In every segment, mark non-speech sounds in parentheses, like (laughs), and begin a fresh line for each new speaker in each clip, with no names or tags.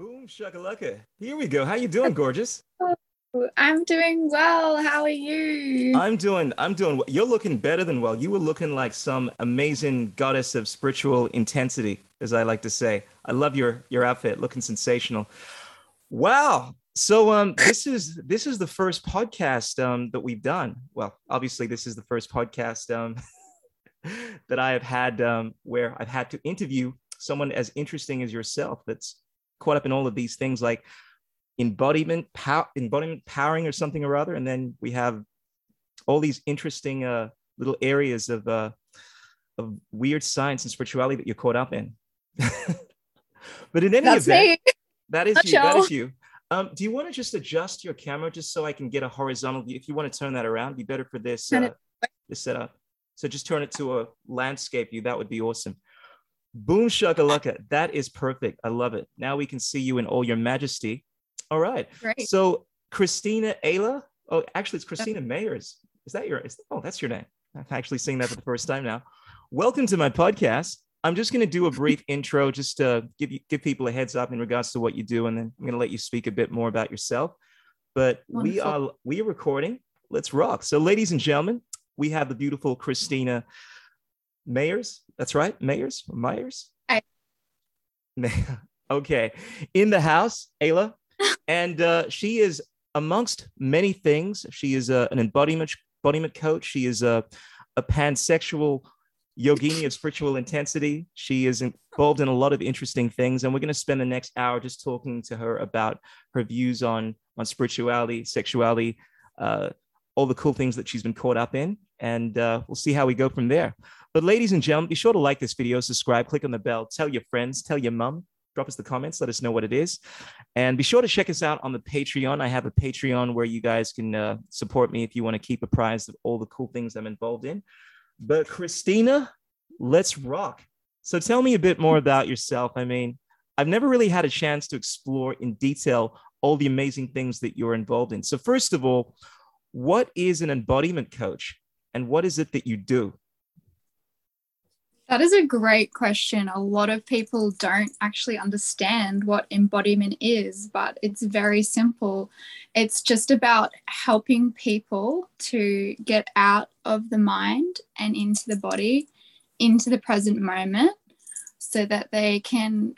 Boom shakalaka. Here we go. How you doing, gorgeous?
I'm doing well. How are you?
I'm doing. I'm doing. well. You're looking better than well. You were looking like some amazing goddess of spiritual intensity, as I like to say. I love your your outfit. Looking sensational. Wow. So um, (laughs) this is this is the first podcast um that we've done. Well, obviously, this is the first podcast um (laughs) that I have had um where I've had to interview someone as interesting as yourself. That's caught up in all of these things like embodiment, pow- embodiment powering or something or other. And then we have all these interesting uh, little areas of, uh, of weird science and spirituality that you're caught up in. (laughs) but in any
That's
event,
me.
that is you. That
y'all.
you. Um, do you want to just adjust your camera just so I can get a horizontal view? If you want to turn that around, be better for this uh, this setup. So just turn it to a landscape view. That would be awesome. Boom shakalaka. That is perfect. I love it. Now we can see you in all your majesty. All right.
Great.
So Christina Ayla. Oh, actually, it's Christina Mayers. Is that your? Is, oh, that's your name. I'm actually saying that for the first time now. Welcome to my podcast. I'm just going to do a brief (laughs) intro, just to give you give people a heads up in regards to what you do, and then I'm going to let you speak a bit more about yourself. But we are we are recording. Let's rock. So, ladies and gentlemen, we have the beautiful Christina Mayers. That's right, Mayers Myers.
Aye. (laughs)
okay, in the house, Ayla, (laughs) and uh, she is amongst many things. She is uh, an embodiment embodiment coach. She is a a pansexual yogini of spiritual intensity. She is involved in a lot of interesting things, and we're going to spend the next hour just talking to her about her views on on spirituality, sexuality, uh, all the cool things that she's been caught up in, and uh, we'll see how we go from there. But ladies and gentlemen, be sure to like this video, subscribe, click on the bell, tell your friends, tell your mom, drop us the comments, let us know what it is, and be sure to check us out on the Patreon. I have a Patreon where you guys can uh, support me if you want to keep apprised of all the cool things I'm involved in. But Christina, let's rock. So tell me a bit more about yourself. I mean, I've never really had a chance to explore in detail all the amazing things that you're involved in. So first of all, what is an embodiment coach and what is it that you do?
That is a great question. A lot of people don't actually understand what embodiment is, but it's very simple. It's just about helping people to get out of the mind and into the body, into the present moment, so that they can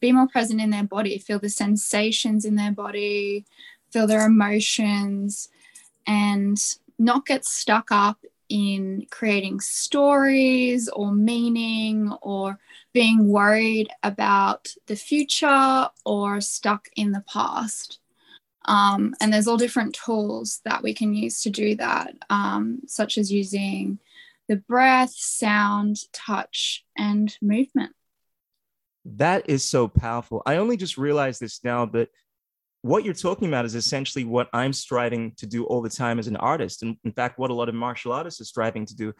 be more present in their body, feel the sensations in their body, feel their emotions, and not get stuck up in creating stories or meaning or being worried about the future or stuck in the past. Um, and there's all different tools that we can use to do that, um, such as using the breath, sound, touch, and movement.
That is so powerful. I only just realized this now, but what you're talking about is essentially what I'm striving to do all the time as an artist. And in fact, what a lot of martial artists are striving to do.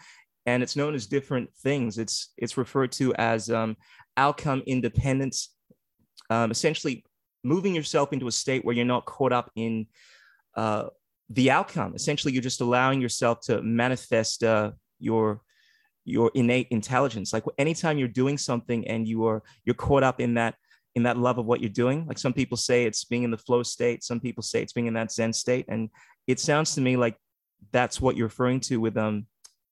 And it's known as different things. It's it's referred to as um, outcome independence, um, essentially moving yourself into a state where you're not caught up in uh, the outcome. Essentially, you're just allowing yourself to manifest uh, your your innate intelligence. Like anytime you're doing something and you are you're caught up in that in that love of what you're doing. Like some people say it's being in the flow state. Some people say it's being in that Zen state. And it sounds to me like that's what you're referring to with um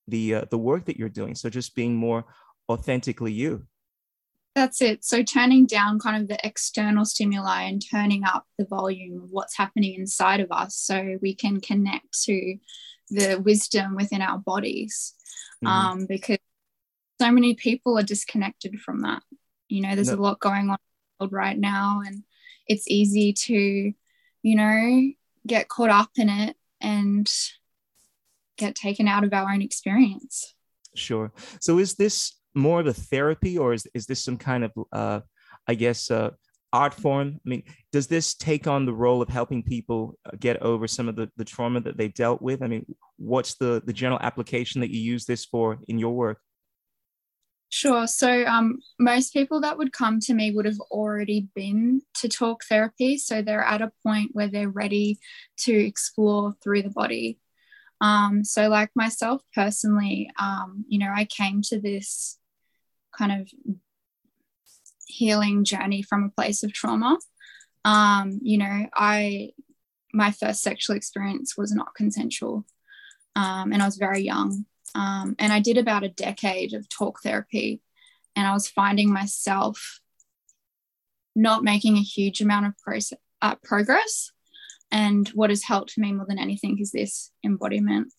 the uh, the work that you're doing. So just being more authentically you.
That's it. So turning down kind of the external stimuli and turning up the volume of what's happening inside of us so we can connect to the wisdom within our bodies.
Mhm.
Um, because so many people are disconnected from that. You know, there's
No.
a lot going on in the world right now, and it's easy to, you know, get caught up in it and get taken out of our own experience.
Sure. So is this more of a therapy or is, is this some kind of, uh, I guess, uh, art form? I mean, does this take on the role of helping people uh, get over some of the, the trauma that they've dealt with? I mean, what's the, the general application that you use this for in your work?
Sure. So, um, most people that would come to me would have already been to talk therapy. So, they're at a point where they're ready to explore through the body. Um, so, like myself personally, um, you know, I came to this kind of healing journey from a place of trauma. Um, you know, I my first sexual experience was not consensual, um, and I was very young. Um, and I did about a decade of talk therapy, and I was finding myself not making a huge amount of uh, progress. And what has helped me more than anything is this embodiment.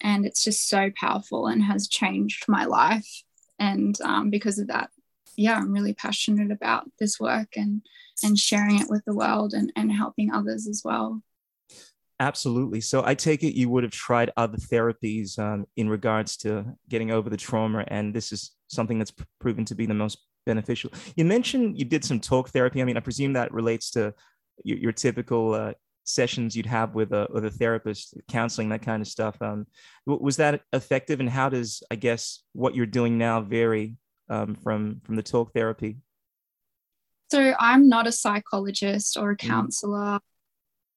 And it's just so powerful and has changed my life. And um, because of that, yeah, I'm really passionate about this work and and sharing it with the world and, and helping others as well.
Absolutely. So I take it you would have tried other therapies um, in regards to getting over the trauma, and this is something that's proven to be the most beneficial. You mentioned you did some talk therapy. I mean, I presume that relates to your, your typical uh, sessions you'd have with a with a therapist, counseling, that kind of stuff. Um, was that effective, and how does I guess what you're doing now vary um, from from the talk therapy?
So I'm not a psychologist or a mm. counselor, mm.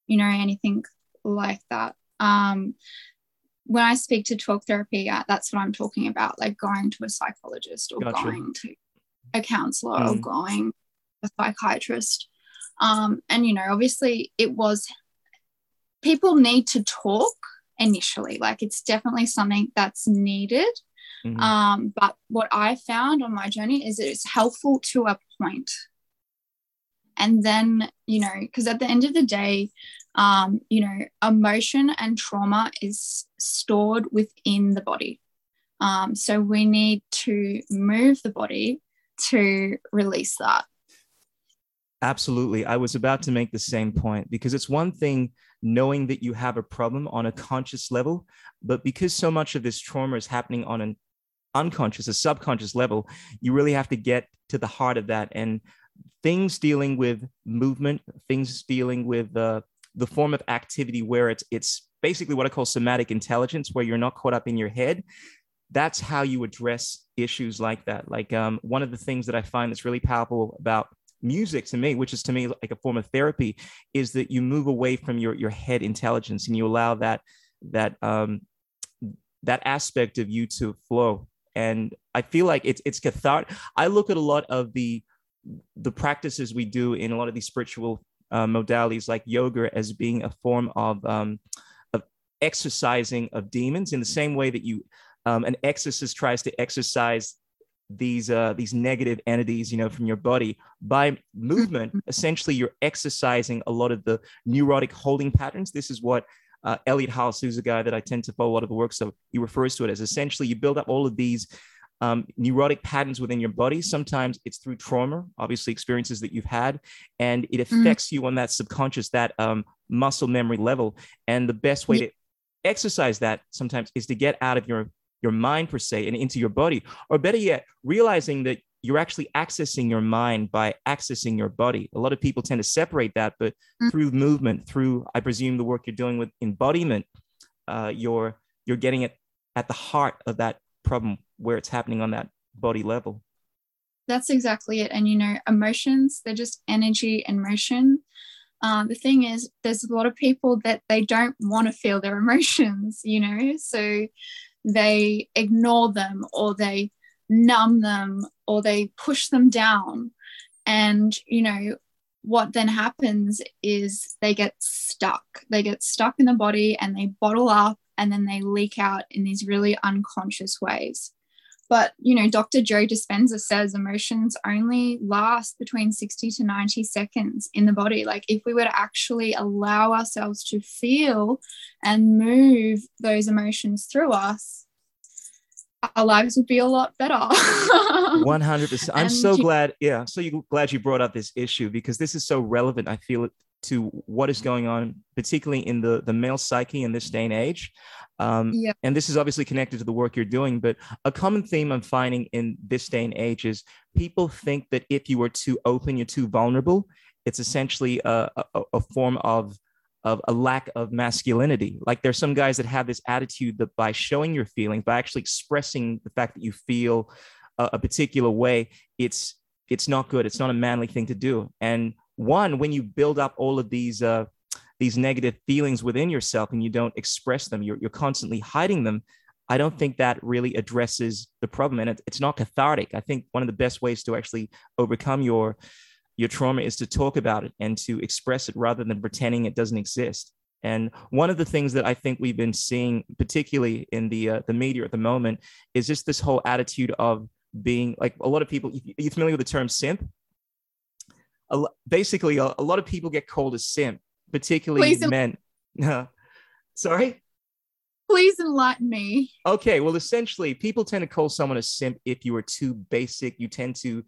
you know, anything like that. Um, when I speak to talk therapy, uh, that's what I'm talking about, like going to a psychologist or gotcha. going to a counselor mm. or going a psychiatrist. Um, and you know, obviously, it was people need to talk initially. Like it's definitely something that's needed. Mm-hmm. Um, but what I found on my journey is it's helpful to a point. And then, you know, because at the end of the day, um, you know, emotion and trauma is stored within the body. Um, so we need to move the body to release that.
Absolutely. I was about to make the same point because it's one thing knowing that you have a problem on a conscious level, but because so much of this trauma is happening on an unconscious, a subconscious level, you really have to get to the heart of that. And things dealing with movement, things dealing with uh, the form of activity where it's it's basically what I call somatic intelligence, where you're not caught up in your head. That's how you address issues like that. Like um, one of the things that I find that's really powerful about music to me, which is to me like a form of therapy, is that you move away from your your head intelligence and you allow that that um, that aspect of you to flow. And I feel like it's it's cathartic. I look at a lot of the the practices we do in a lot of these spiritual uh, modalities like yoga as being a form of um, of exercising of demons in the same way that you um, an exorcist tries to exercise these uh, these negative entities you know from your body by movement mm-hmm. essentially you're exercising a lot of the neurotic holding patterns this is what uh, Elliott Hulse, who's a guy that I tend to follow a lot of the work, so he refers to it as essentially you build up all of these um, neurotic patterns within your body. Sometimes it's through trauma, obviously experiences that you've had, and it mm-hmm. affects mm-hmm. you on that subconscious, that um, muscle memory level. And the best way yeah. to exercise that sometimes is to get out of your your mind per se and into your body, or better yet, realizing that you're actually accessing your mind by accessing your body. A lot of people tend to separate that, but mm-hmm. through movement, through I presume the work you're doing with embodiment, uh, you're you're getting it at the heart of that problem where it's happening on that body level.
That's exactly it. And you know, emotions, they're just energy and motion. Uh, the thing is, there's a lot of people that they don't want to feel their (laughs) emotions, you know, so they ignore them or they numb them or they push them down. And, you know, what then happens is they get stuck. They get stuck in the body and they bottle up and then they leak out in these really unconscious ways. But, you know, Dr. Joe Dispenza says emotions only last between 60 to 90 seconds in the body. Like, if we were to actually allow ourselves to feel and move those emotions through us, our lives would be a lot better. (laughs)
100%. I'm so glad. Yeah. So you glad you brought up this issue because this is so relevant. I feel it to what is going on, particularly in the, the male psyche in this day and age. Um, yeah. And this is obviously connected to the work you're doing, but a common theme I'm finding in this day and age is people think that if you are too open, you're too vulnerable. It's essentially a, a, a form of of a lack of masculinity. Like there's some guys that have this attitude that by showing your feelings, by actually expressing the fact that you feel a, a, particular way, it's it's not good. It's not a manly thing to do. And one, when you build up all of these uh, these negative feelings within yourself and you don't express them, you're, you're constantly hiding them. I don't think that really addresses the problem, and it, it's not cathartic. I think one of the best ways to actually overcome your your trauma is to talk about it and to express it rather than pretending it doesn't exist. And one of the things that I think we've been seeing, particularly in the uh, the media at the moment, is just this whole attitude of being like a lot of people. Are you familiar with the term simp? A, basically, a, a, lot of people get called a simp, particularly Please men. (laughs) Sorry.
Please enlighten me.
Okay, well, essentially, people tend to call someone a simp if you are too basic. You tend to,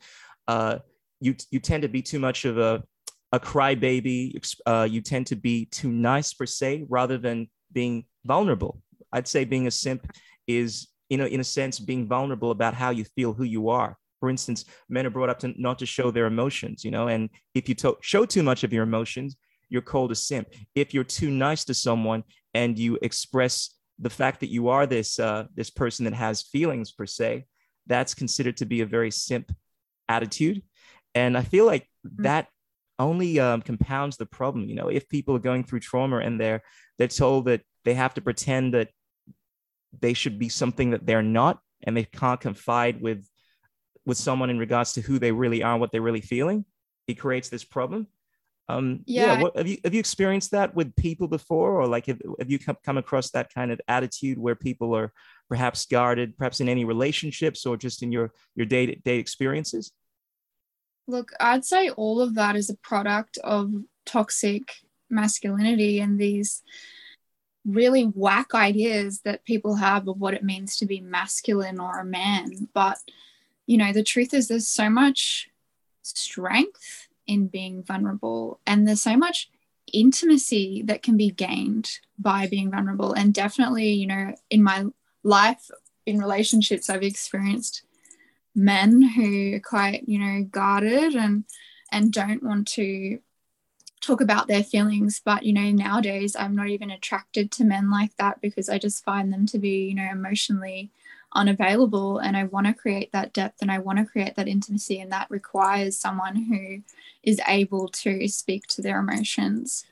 uh, you you tend to be too much of a a crybaby. Uh, you tend to be too nice per se, rather than being vulnerable. I'd say being a simp is, you know, in a sense, being vulnerable about how you feel, who you are. For instance, men are brought up to not to show their emotions, you know, and if you to- show too much of your emotions, you're called a simp. If you're too nice to someone and you express the fact that you are this uh, this person that has feelings per se, that's considered to be a very simp attitude. And I feel like mm. that only um, compounds the problem. You know, if people are going through trauma and they're they're told that they have to pretend that they should be something that they're not, and they can't confide with with someone in regards to who they really are, what they're really feeling, it creates this problem. Um, yeah. yeah what, have you have you experienced that with people before, or like have, have you come, come across that kind of attitude where people are perhaps guarded, perhaps in any relationships or just in your your day to day experiences?
Look, I'd say all of that is a product of toxic masculinity and these really whack ideas that people have of what it means to be masculine or a man. But, you know, the truth is there's so much strength in being vulnerable. And there's so much intimacy that can be gained by being vulnerable. And definitely, you know, in my life, in relationships, I've experienced men who are quite, you know, guarded and and don't want to talk about their feelings. But you know, nowadays I'm not even attracted to men like that because I just find them to be, you know, emotionally unavailable and I want to create that depth and I want to create that intimacy and that requires someone who is able to speak to their emotions.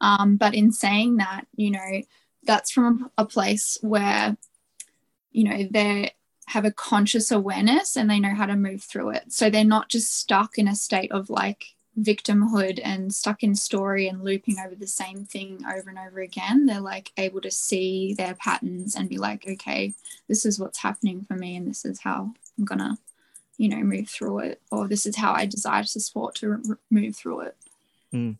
Um, but in saying that, you know, that's from a place where, you know, they have a conscious awareness and they know how to move through it. So they're not just stuck in a state of like victimhood and stuck in story and looping over the same thing over and over again. They're like able to see their patterns and be like, okay, this is what's happening for me and this is how I'm gonna you know move through it or this is how i desire to support to re- move through it
mm.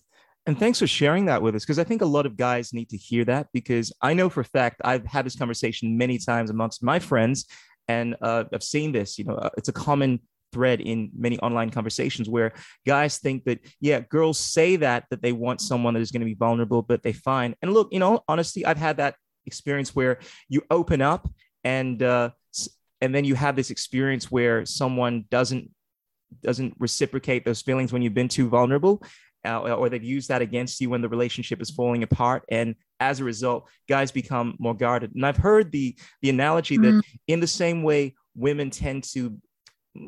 and thanks for sharing that with us because i think a lot of guys need to hear that because i know for a fact i've had this conversation many times amongst my friends and uh, i've seen this you know uh, it's a common thread in many online conversations where guys think that yeah girls say that that they want someone that is going to be vulnerable but they find and look you know honestly i've had that experience where you open up and uh, and then you have this experience where someone doesn't doesn't reciprocate those feelings when you've been too vulnerable uh, or they've used that against you when the relationship is falling apart and as a result guys become more guarded and i've heard the the analogy mm-hmm. that in the same way women tend to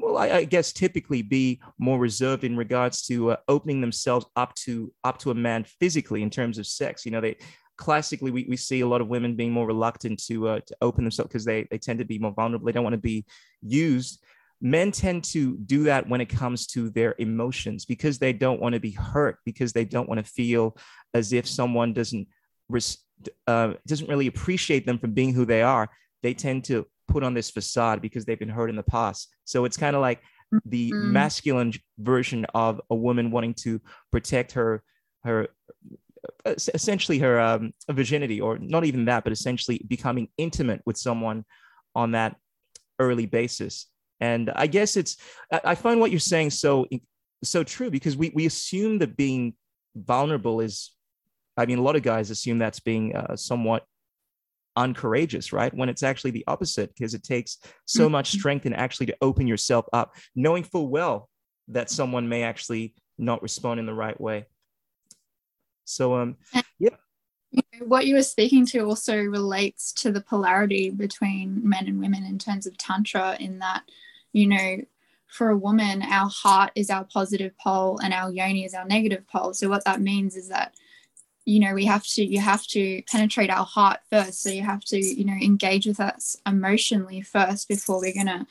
well I, I, guess typically be more reserved in regards to uh, opening themselves up to up to a man physically in terms of sex. You know they classically we, we see a lot of women being more reluctant to uh, to open themselves because they they tend to be more vulnerable. They don't want to be used. Men tend to do that when it comes to their emotions because they don't want to be hurt because they don't want to feel as if someone doesn't uh, doesn't really appreciate them for being who they are. They tend to put on this facade because they've been hurt in the past so it's kind of like the mm-hmm. masculine version of a woman wanting to protect her her essentially her um, virginity, or not even that, but essentially becoming intimate with someone on that early basis. And I guess it's I find what you're saying so so true because we we assume that being vulnerable is, I mean, a lot of guys assume that's being uh, somewhat uncourageous, right? When it's actually the opposite, because it takes so mm-hmm. much strength and actually to open yourself up, knowing full well that someone may actually not respond in the right way. So um yeah.
What you were speaking to also relates to the polarity between men and women in terms of tantra in that, you know, for a woman, our heart is our positive pole and our yoni is our negative pole. So what that means is that you know we have to you have to penetrate our heart first so you have to you know engage with us emotionally first before we're going to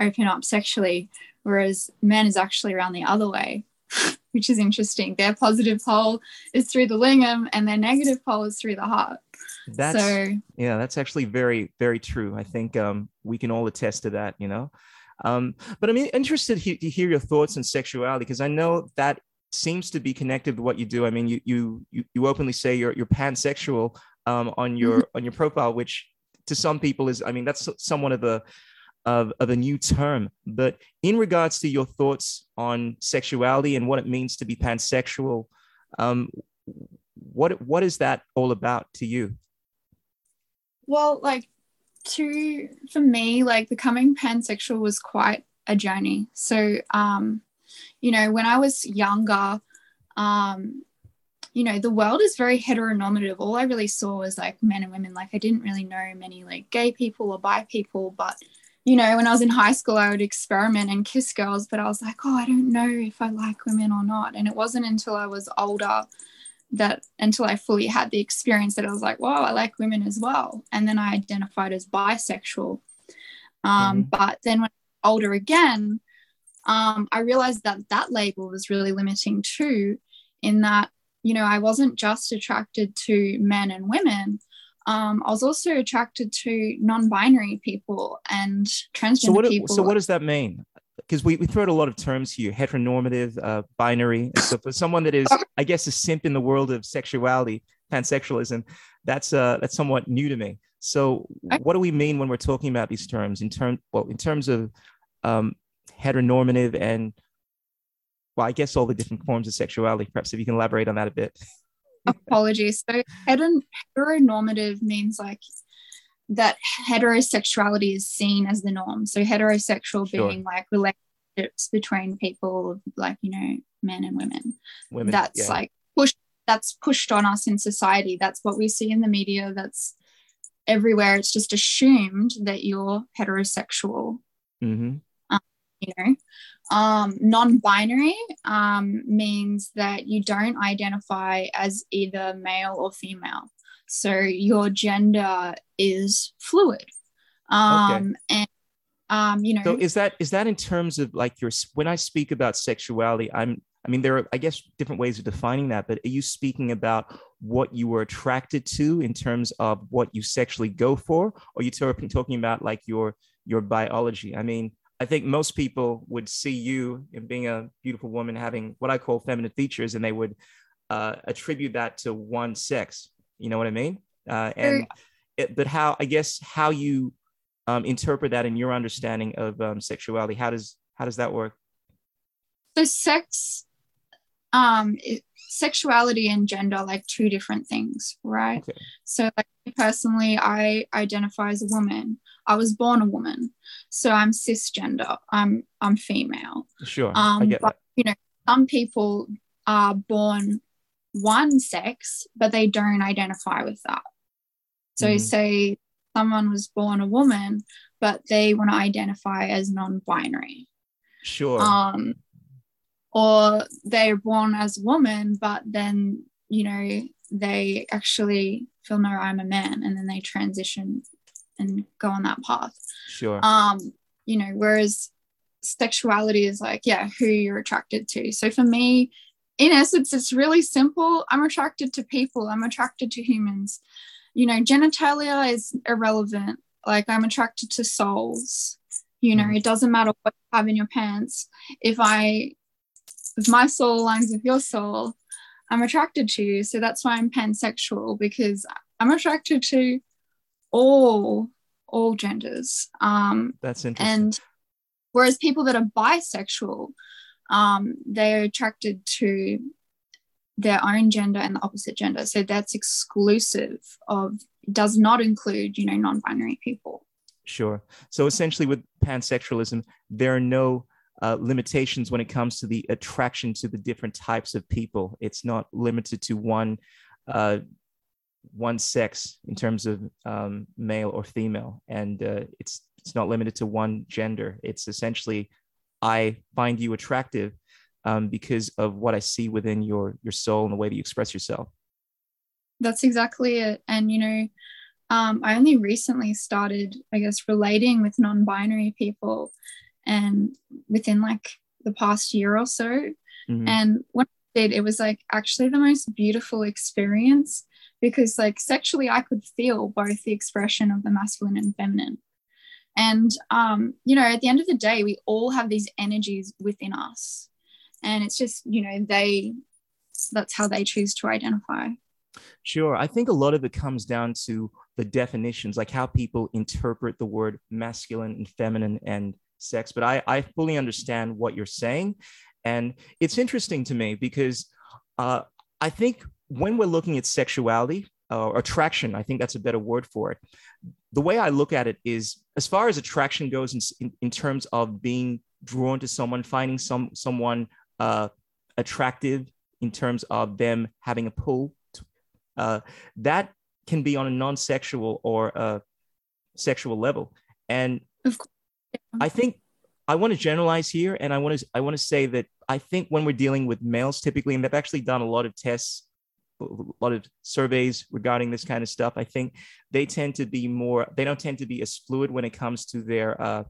open up sexually whereas men is actually around the other way (laughs) which is interesting. Their positive pole is through the lingam, and their negative pole is through the heart.
That's so, yeah, that's actually very, very true. I think um, we can all attest to that. You know, um, but I'm interested he- to hear your thoughts on sexuality because I know that seems to be connected to what you do. I mean, you you you, openly say you're you're pansexual um, on your mm-hmm. on your profile, which to some people is, I mean, that's somewhat of a of, of a new term. But in regards to your thoughts on sexuality and what it means to be pansexual, um, what what is that all about to you?
Well, like to for me, like becoming pansexual was quite a journey. So um, you know, when I was younger, um, you know, the world is very heteronormative. All I really saw was like men and women. Like I didn't really know many like gay people or bi people, but you know, when I was in high school, I would experiment and kiss girls, but I was like, oh, I don't know if I like women or not. And it wasn't until I was older that until I fully had the experience that I was like, wow, I like women as well. And then I identified as bisexual. Um, mm-hmm. But then when I was older again, um, I realized that that label was really limiting too, in that, you know, I wasn't just attracted to men and women. Um, I was also attracted to non-binary people and transgender
so what,
people.
So what does that mean? Because we, we throw out a lot of terms here, heteronormative, uh, binary. So for someone that is, I guess, a simp in the world of sexuality, pansexualism, that's uh, that's somewhat new to me. So what do we mean when we're talking about these terms in terms, well, in terms of um, heteronormative and well, I guess all the different forms of sexuality. Perhaps if you can elaborate on that a bit.
Apologies. So heteronormative means like that heterosexuality is seen as the norm. So heterosexual sure. being like relationships between people like, you know, men and women. Women. That's yeah. like pushed that's pushed on us in society. That's what we see in the media. That's everywhere. It's just assumed that you're heterosexual.
Mm-hmm
you know. Um, non-binary um, means that you don't identify as either male or female. So your gender is fluid. Um, okay. and um, you know.
so is that is that in terms of like your when i speak about sexuality i'm i mean there are i guess different ways of defining that but are you speaking about what you were attracted to in terms of what you sexually go for? Or are you talking about like your your biology? I mean I think most people would see you in being a beautiful woman having what I call feminine features, and they would uh, attribute that to one sex. You know what I mean? Uh, and it, but how I guess how you um, interpret that in your understanding of um, sexuality? How does how does that work?
So sex, um, it, sexuality and gender like two different things, right? Okay. So like personally, I identify as a woman. I was born a woman, so I'm cisgender. I'm I'm female.
Sure, um, I get but, that.
You know, some people are born one sex, but they don't identify with that. So, mm-hmm. say someone was born a woman, but they want to identify as non-binary.
Sure.
Um, or they're born as a woman, but then you know they actually feel no, I'm a man, and then they transition and go on that path.
Sure.
Um, you know, whereas sexuality is like, yeah, who you're attracted to. So for me, in essence, it's really simple. I'm attracted to people, I'm attracted to humans. You know, genitalia is irrelevant. Like, I'm attracted to souls. You know, mm. it doesn't matter what you have in your pants. If I, if my soul aligns with your soul, I'm attracted to you. So that's why I'm pansexual because I'm attracted to all all genders. Um,
That's interesting.
And whereas people that are bisexual, um, they're attracted to their own gender and the opposite gender. So that's exclusive of does not include, you know, non-binary people.
Sure. So essentially, with pansexualism, there are no uh, limitations when it comes to the attraction to the different types of people. It's not limited to one uh, one sex in terms of um, male or female, and uh, it's it's not limited to one gender. It's essentially, I find you attractive um, because of what I see within your your soul and the way that you express yourself.
That's exactly it, and you know, um, I only recently started, I guess, relating with non-binary people, and within like the past year or so, Mm-hmm. And when I did, it was like actually the most beautiful experience because like sexually I could feel both the expression of the masculine and feminine. And um, you know, at the end of the day, we all have these energies within us. And it's just, you know, they that's how they choose to identify.
Sure. I think a lot of it comes down to the definitions, like how people interpret the word masculine and feminine and sex. But I, I fully understand what you're saying. And it's interesting to me because uh, I think when we're looking at sexuality uh, or attraction, I think that's a better word for it. The way I look at it is as far as attraction goes in, in, in terms of being drawn to someone, finding some someone uh, attractive in terms of them having a pull, uh, that can be on a non-sexual or a sexual level. And I think I want to generalize here, and I want to I want to say that I think when we're dealing with males, typically, and they've actually done a lot of tests, a lot of surveys regarding this kind of stuff. I think they tend to be more. They don't tend to be as fluid when it comes to their uh,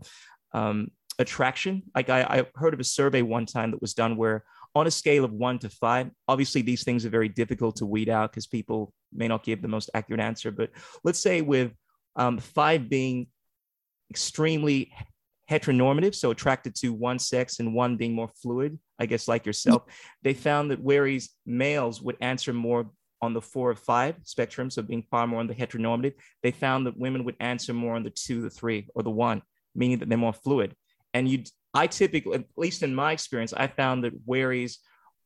um, attraction. Like I, I heard of a survey one time that was done where on a scale of one to five, obviously these things are very difficult to weed out because people may not give the most accurate answer. But let's say with um, five being extremely heteronormative, so attracted to one sex and one being more fluid, I guess like yourself, they found that whereas males would answer more on the four or five spectrum, so being far more on the heteronormative, they found that women would answer more on the two, the three, or the one, meaning that they're more fluid. And you I typically, at least in my experience, I found that whereas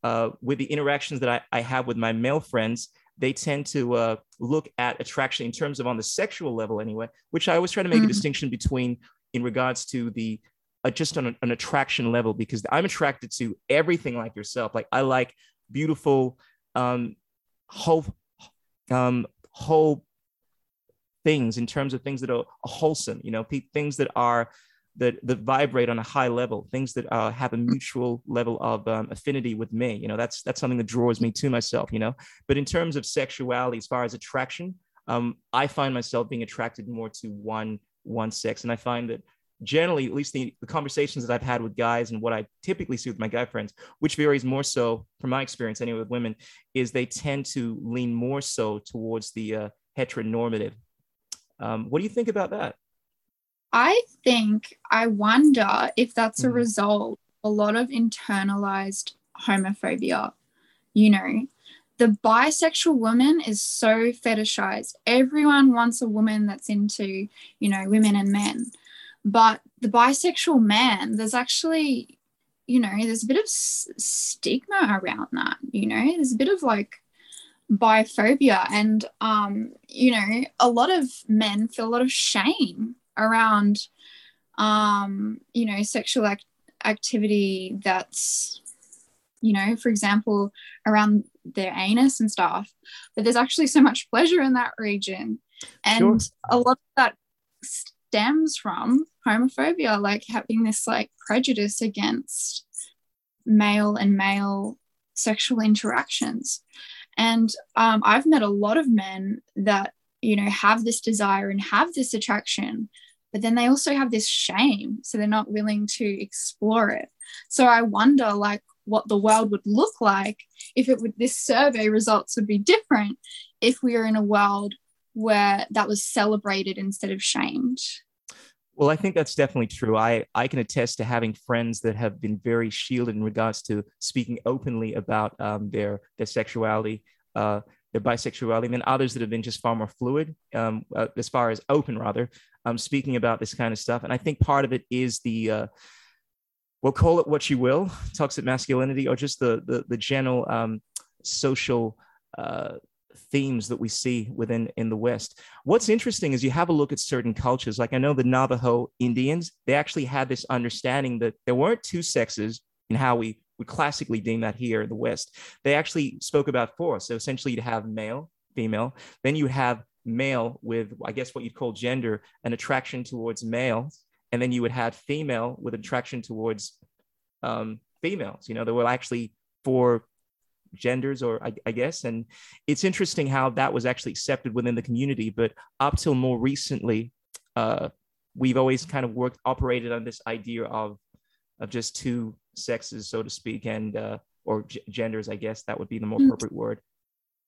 uh, with the interactions that I, I have with my male friends, they tend to uh, look at attraction in terms of on the sexual level anyway, which I always try to make mm-hmm. a distinction between in regards to the uh, just on a, an attraction level because I'm attracted to everything like yourself. Like I like beautiful, um, whole, um, whole things in terms of things that are wholesome. You know, things that are that that vibrate on a high level, things that uh, have a mutual level of um, affinity with me. You know, that's that's something that draws me to myself. You know, but in terms of sexuality, as far as attraction, um, I find myself being attracted more to one one sex, and I find that generally, at least the, the conversations that I've had with guys and what I typically see with my guy friends, which varies more so from my experience anyway with women, is they tend to lean more so towards the uh, heteronormative. Um, what do you think about that?
I think, I wonder if that's a mm. result a lot of internalized homophobia. You know, the bisexual woman is so fetishized. Everyone wants a woman that's into, you know, women and men. But the bisexual man, there's actually, you know, there's a bit of s- stigma around that. You know, there's a bit of like biphobia. And, um, you know, a lot of men feel a lot of shame around um, you know sexual act- activity that's you know for example around their anus and stuff. But there's actually so much pleasure in that region. And sure. a lot of that stems from homophobia like having this like prejudice against male and male sexual interactions. And um, i've met a lot of men that you know have this desire and have this attraction but then they also have this shame so they're not willing to explore it. So i wonder like what the world would look like if it would this survey results would be different if we were in a world where that was celebrated instead of shamed.
Well i think that's definitely true. I i can attest to having friends that have been very shielded in regards to speaking openly about um, their their sexuality uh, their bisexuality, and then others that have been just far more fluid, um, uh, as far as open rather, um, speaking about this kind of stuff. And I think part of it is the, uh, we'll call it what you will, toxic masculinity, or just the the, the general um, social uh, themes that we see within in the West. What's interesting is you have a look at certain cultures. Like I know the Navajo Indians, they actually had this understanding that there weren't two sexes in how we we classically deem that here in the West. They actually spoke about four. So essentially, you'd have male, female, then you have male with, I guess, what you'd call gender, an attraction towards males, and then you would have female with attraction towards um, females. You know, there were actually four genders or I, I, guess and it's interesting how that was actually accepted within the community but up till more recently uh, we've always kind of worked operated on this idea of of just two sexes, so to speak, and uh, or g- genders, I guess that would be the more
Mm.
appropriate word.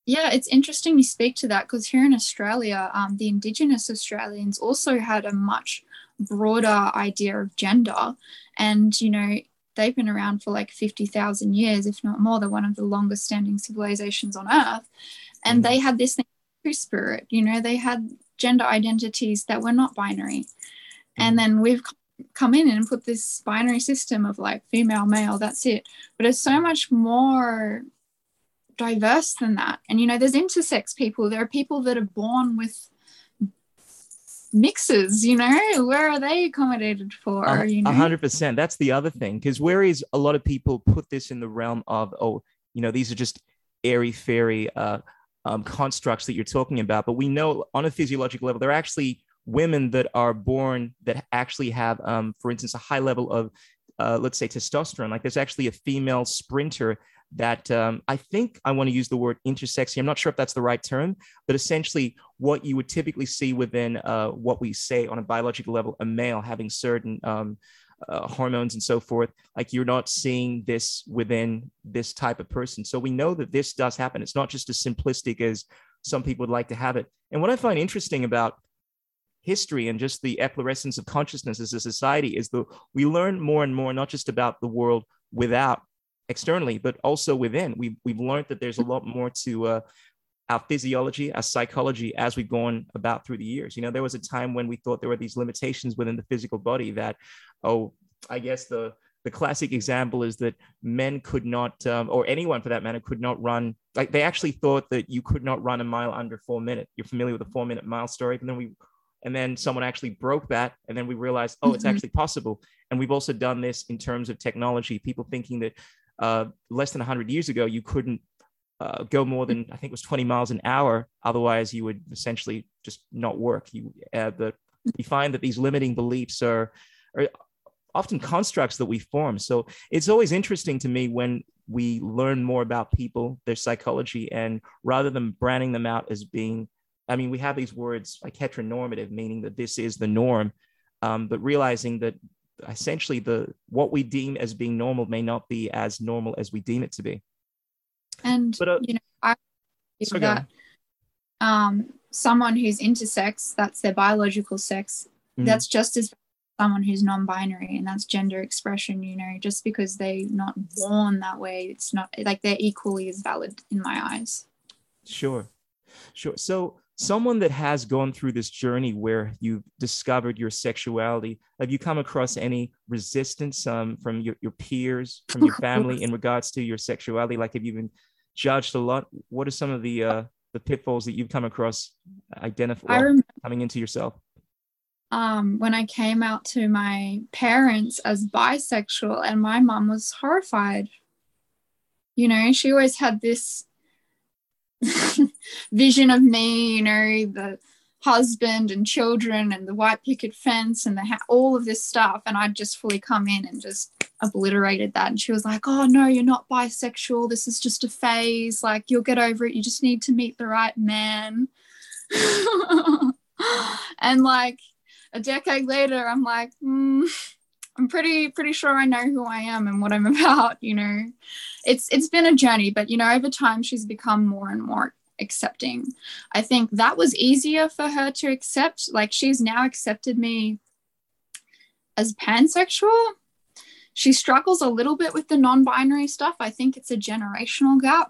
Yeah, it's interesting you speak to that because here in Australia, um, the Indigenous Australians also had a much broader idea of gender. And, you know, they've been around for like 50,000 years, if not more. They're one of the longest standing civilizations on Earth. And
Mhm.
they had this thing, spirit, you know, they had gender identities that were not binary. And then we've c- come in and put this binary system of like female, male, that's it. But it's so much more diverse than that. And you know, there's intersex people. There are people that are born with mixes. You know, where are they accommodated for?
A
you know,
hundred percent. That's the other thing. Because whereas a lot of people put this in the realm of, oh, you know, these are just airy fairy uh, um, constructs that you're talking about, but we know on a physiological level, they're actually women that are born that actually have, um, for instance, a high level of, uh, let's say, testosterone. Like there's actually a female sprinter that um, I think I want to use the word intersex here. I'm not sure if that's the right term, but essentially what you would typically see within uh, what we say on a biological level, a male having certain um, uh, hormones and so forth. Like you're not seeing this within this type of person. So we know that this does happen. It's not just as simplistic as some people would like to have it. And what I find interesting about history and just the efflorescence of consciousness as a society is that we learn more and more, not just about the world without externally, but also within. We've, we've learned that there's a lot more to uh, our physiology, our psychology as we've gone about through the years. You know, there was a time when we thought there were these limitations within the physical body that, oh, I guess the the classic example is that men could not, um, or anyone for that matter, could not run. Like they actually thought that you could not run a mile under four minutes. You're familiar with the four minute mile story, and then we, and then someone actually broke that, and then we realized, oh, it's
Mhm.
actually possible. And we've also done this in terms of technology. People thinking that uh, less than 100 years ago you couldn't uh, go more than I think it was 20 miles an hour. Otherwise, you would essentially just not work. You uh, the you find that these limiting beliefs are are often constructs that we form. So it's always interesting to me when we learn more about people, their psychology, and rather than branding them out as being, I mean, we have these words like heteronormative, meaning that this is the norm, um, but realizing that essentially the what we deem as being normal may not be as normal as we deem it to be.
and
But, uh,
you know, I believe
So
that um, someone who's intersex, that's their biological sex,
Mhm.
that's just as someone who's non-binary and that's gender expression you know just because they're not born that way it's not like they're equally as valid in my eyes
Sure. Sure. So, someone that has gone through this journey where you've discovered your sexuality, have you come across any resistance um, from your, your peers, from your (laughs) family in regards to your sexuality? Like, have you been judged a lot? What are some of the uh, the pitfalls that you've come across identify
i
coming into yourself?
um, when i came out to my parents as bisexual and my mum was horrified you know she always had this (laughs) vision of me you know the husband and children and the white picket fence and the ha- all of this stuff. And i'd just fully come in and just obliterated that. And she was like oh no you're not bisexual. This is just a phase. Like you'll get over it. You just need to meet the right man. (laughs) And like a decade later i'm like mm, i'm pretty pretty sure i know who i am and what i'm (laughs) about you know. It's it's been a journey but you know over time she's become more and more accepting. I think that was easier for her to accept like she's now accepted me as pansexual. She struggles a little bit with the non-binary stuff. I think it's a generational gap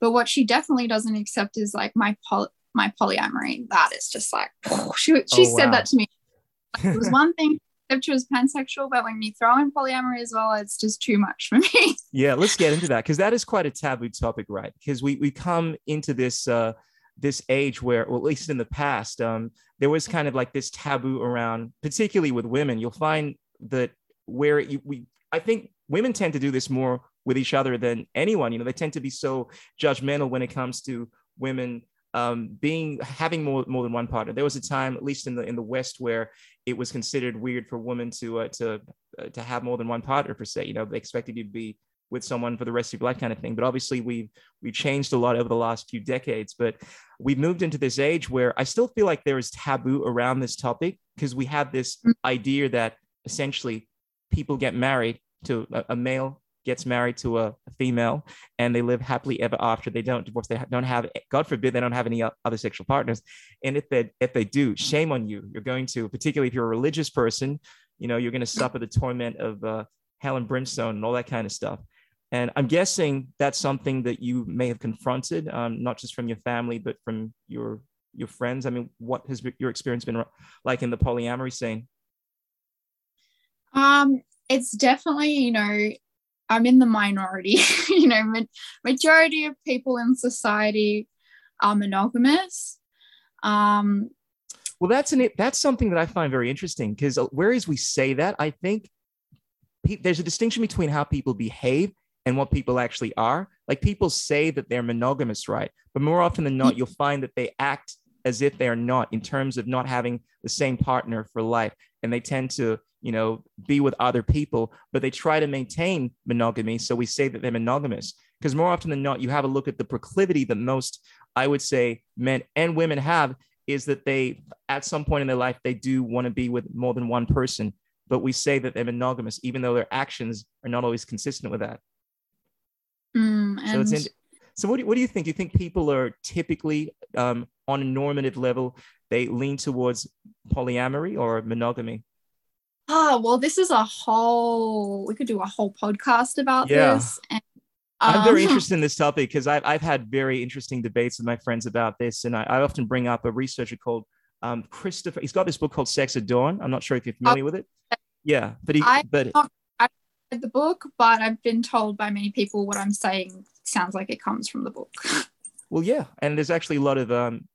but what she definitely doesn't accept is like my poly my polyamory. That is just like (laughs) she, she
Oh,
said
wow.
that to me. It was (laughs) one thing if she was pansexual but when you throw in polyamory as well it's just too much for (laughs) me
Yeah, let's get into that because that is quite a taboo topic, right? Because we we come into this uh, this age where, well, at least in the past, um, there was kind of like this taboo around, particularly with women. You'll find that where you, we, I think women tend to do this more with each other than anyone. You know, they tend to be so judgmental when it comes to women um, being having more more than one partner. There was a time, at least in the in the West, where it was considered weird for women to uh, to uh, to have more than one partner per se. You know, they expected you to be with someone for the rest of your life kind of thing but obviously we've we've changed a lot over the last few decades but we've moved into this age where i still feel like there is taboo around this topic because we have this
Mm.
idea that essentially people get married to a, a male gets married to a, female and they live happily ever after. They don't divorce. They don't have, God forbid, they don't have any other sexual partners. And if they if they do, shame on you. You're going to, particularly if you're a religious person, you know, you're going to suffer the torment of uh, hell and brimstone and all that kind of stuff. And I'm guessing that's something that you may have confronted, um, not just from your family, but from your your friends. I mean, what has your experience been like in the polyamory scene?
Um, it's definitely, you know, I'm in the minority. (laughs) you know, ma- majority of people in society are monogamous. Um,
well, that's an it that's something that I find very interesting because uh, whereas we say that, I think pe- there's a distinction between how people behave and what people actually are. Like people say that they're monogamous, right? But more often than not, you'll find that they act as if they are not in terms of not having the same partner for life, and they tend to you know, be with other people, but they try to maintain monogamy. So we say that they're monogamous because more often than not, you have a look at the proclivity that most, I would say, men and women have is that they, at some point in their life, they do want to be with more than one person. But we say that they're monogamous, even though their actions are not always consistent with that.
Mm,
so it's in, so what do, what do you think? Do you think people are typically um, on a normative level, they lean towards polyamory or monogamy?
Ah, well this is a whole we could do a whole podcast about yeah. this and,
um, i'm very (laughs) interested in this topic because I've, I've had very interesting debates with my friends about this and i, I often bring up a researcher called um, christopher he's got this book called sex at dawn i'm not sure if you're familiar with it yeah but he I, but
I read the book but i've been told by many people what i'm saying sounds like it comes from the book (laughs)
well yeah and there's actually a lot of um,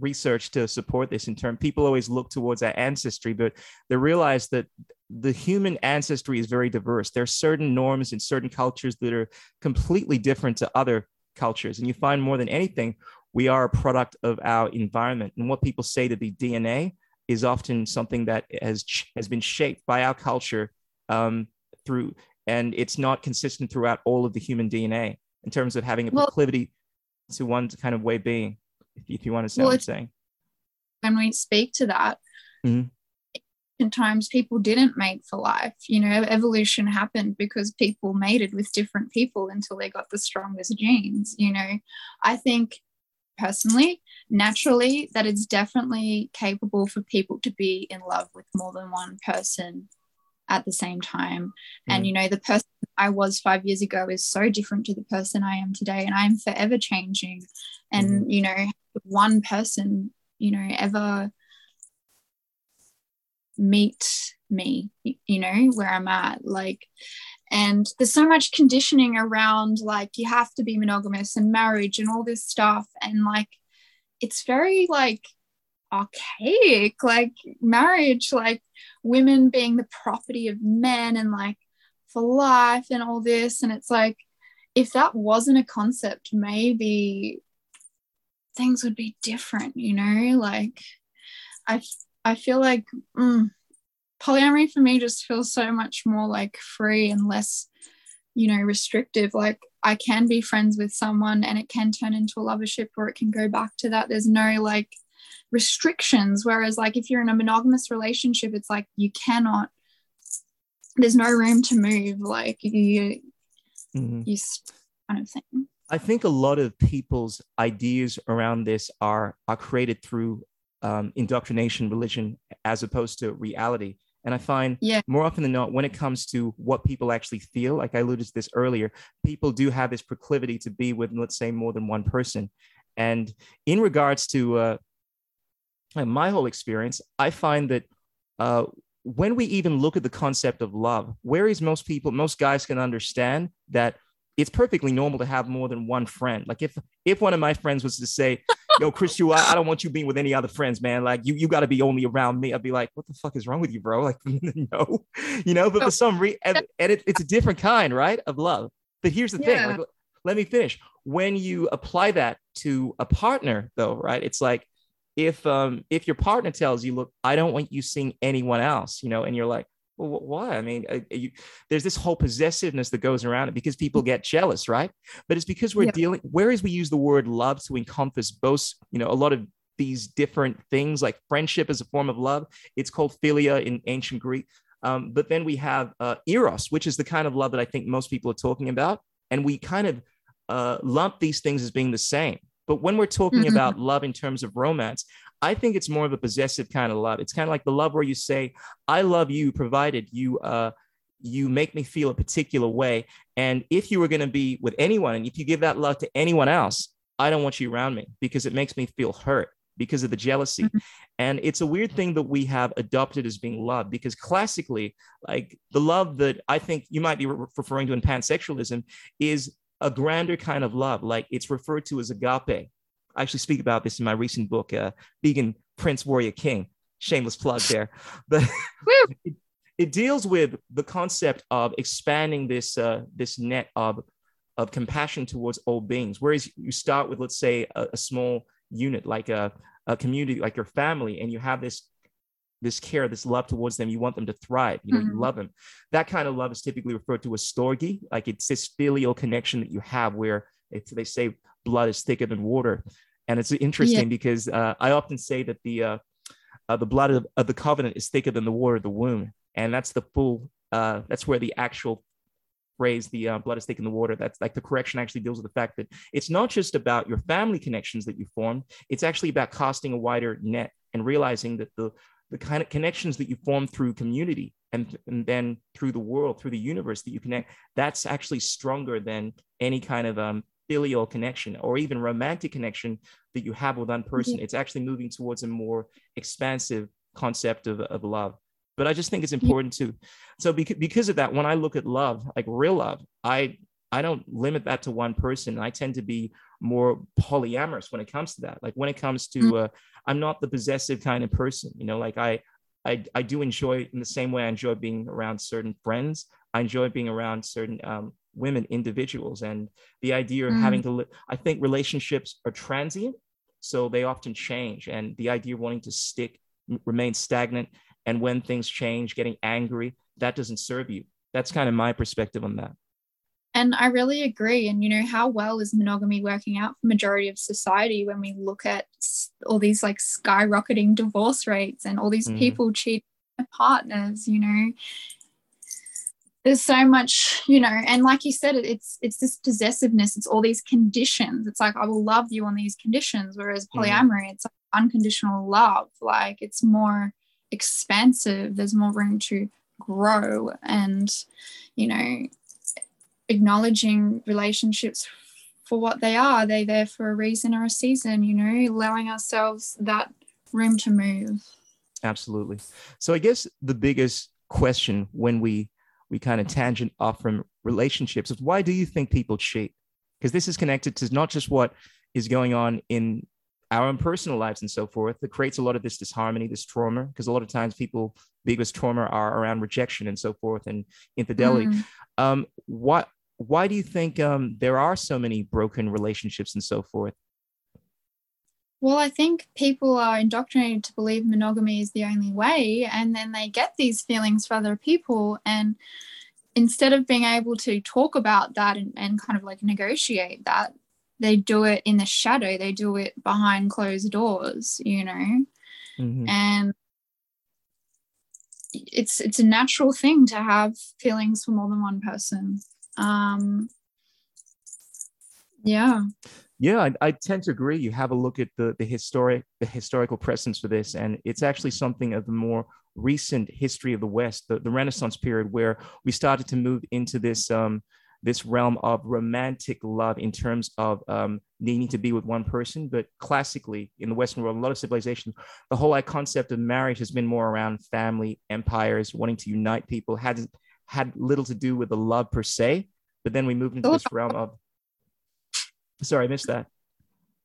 research to support this in term people always look towards our ancestry but they realize that the human ancestry is very diverse. There are certain norms in certain cultures that are completely different to other cultures and you find more than anything we are a product of our environment. And what people say to be dna is often something that has has been shaped by our culture um, through and it's not consistent throughout all of the human dna in terms of having a proclivity to one kind of way being if you want to say well, what I'm saying.
When we speak to that, mm-hmm. times people didn't mate for life. You know, evolution happened because people mated with different people until they got the strongest genes. You know, I think personally, naturally, that it's definitely capable for people to be in love with more than one person at the same time. Mm. And, you know, the person I was five years ago is so different to the person I am today. And I'm forever changing. And, mm. you know, one person, you know, ever meet me, you know, where I'm at. Like, and there's so much conditioning around like you have to be monogamous and marriage and all this stuff. And like, it's very like archaic, like marriage, like women being the property of men and like for life and all this. And it's like, if that wasn't a concept, maybe things would be different, you know? Like, I, I feel like mm, polyamory for me just feels so much more like free and less, you know, restrictive. Like, I can be friends with someone and it can turn into a lovership or it can go back to that. There's no like restrictions. Whereas, like, if you're in a monogamous relationship, it's like you cannot, there's no room to move. Like, you, mm-hmm. you kind of thing.
I think a lot of people's ideas around this are are created through um, indoctrination, religion, as opposed to reality. And I find yeah. more often than not, when it comes to what people actually feel, like I alluded to this earlier, people do have this proclivity to be with, let's say, more than one person. And in regards to uh, my whole experience, I find that uh, when we even look at the concept of love, whereas most people, most guys can understand that it's perfectly normal to have more than one friend. Like if if one of my friends was to say, "Yo, Chris, you, I, I don't want you being with any other friends, man. Like you, you got to be only around me." I'd be like, "What the fuck is wrong with you, bro?" Like, (laughs) no, you know. But for some reason, and, and it, it's a different kind, right, of love. But here's the yeah. thing. Like, let me finish. When you apply that to a partner, though, right? It's like if um if your partner tells you, "Look, I don't want you seeing anyone else," you know, and you're like, well, why? I mean, uh, you, there's this whole possessiveness that goes around it because people get jealous, right? But it's because we're yeah. dealing. Whereas we use the word love to encompass both, you know, a lot of these different things like friendship as a form of love. It's called philia in ancient Greek. Um, but then we have uh, eros, which is the kind of love that I think most people are talking about, and we kind of uh, lump these things as being the same. But when we're talking mm-hmm. about love in terms of romance, I think it's more of a possessive kind of love. It's kind of like the love where you say, "I love you," provided you uh, you make me feel a particular way. And if you were going to be with anyone, and if you give that love to anyone else, I don't want you around me because it makes me feel hurt because of the jealousy. Mm-hmm. And it's a weird thing that we have adopted as being love because classically, like the love that I think you might be re- referring to in pansexualism is a grander kind of love. Like it's referred to as agape. I actually speak about this in my recent book, uh, Vegan Prince Warrior King. Shameless plug there. (laughs) But (laughs) it, it, deals with the concept of expanding this, uh, this net of, of compassion towards all beings. Whereas you start with, let's say, a, a small unit, like a, a community, like your family, and you have this this care, this love towards them. You want them to thrive. You know, mm-hmm. you love them. That kind of love is typically referred to as storge, like it's this filial connection that you have where they say blood is thicker than water. And it's interesting yeah. because uh, I often say that the uh, uh, the blood of, of, the covenant is thicker than the water of the womb, and that's the full. Uh, that's where the actual phrase "the uh, blood is thicker than the water." That's like the correction actually deals with the fact that it's not just about your family connections that you form; it's actually about casting a wider net and realizing that the the kind of connections that you form through community and, and then through the world, through the universe that you connect, that's actually stronger than any kind of um, filial connection or even romantic connection that you have with one person. Mm-hmm. It's actually moving towards a more expansive concept of, of love. But I just think it's important to, so because, because of that, when I look at love, like real love, I I don't limit that to one person. I tend to be more polyamorous when it comes to that. Like when it comes to, mm-hmm. uh, I'm not the possessive kind of person, you know, like I, I, I do enjoy in the same way I enjoy being around certain friends. I enjoy being around certain um, women, individuals, and the idea of mm. having to. Li- I think relationships are transient, so they often change, and the idea of wanting to stick, remain stagnant, and when things change, getting angry, that doesn't serve you. That's kind of my perspective on that.
And I really agree. And you know, how well is monogamy working out for majority of society when we look at all these like skyrocketing divorce rates and all these mm. people cheating their partners, you know? There's so much, you know, and like you said, it's it's this possessiveness, it's all these conditions. It's like I will love you on these conditions, whereas mm. polyamory, mm. it's like unconditional love. Like it's more expansive, there's more room to grow and you know acknowledging relationships for what they are. They're there for a reason or a season, you know, allowing ourselves that room to move.
Absolutely. So I guess the biggest question when we we kind of tangent off from relationships is why do you think people cheat? Because this is connected to not just what is going on in our own personal lives and so forth that creates a lot of this disharmony, this trauma. Because a lot of times people biggest trauma are around rejection and so forth and infidelity. Mm. Um, what why do you think um, there are so many broken relationships and so forth?
Well, I think people are indoctrinated to believe monogamy is the only way, and then they get these feelings for other people. And instead of being able to talk about that and, and kind of like negotiate that, they do it in the shadow, they do it behind closed doors, you know? Mm-hmm. And it's it's a natural thing to have feelings for more than one person um, yeah
yeah I, I, tend to agree you have a look at the the historic the historical precedents for this and it's actually something of the more recent history of the west the, the renaissance period where we started to move into this um, this realm of romantic love in terms of um, needing to be with one person. But classically, in the Western world, a lot of civilizations, the whole like, concept of marriage has been more around family, empires, wanting to unite people, had had little to do with the love per se. But then we moved into this realm of. Sorry, I missed that.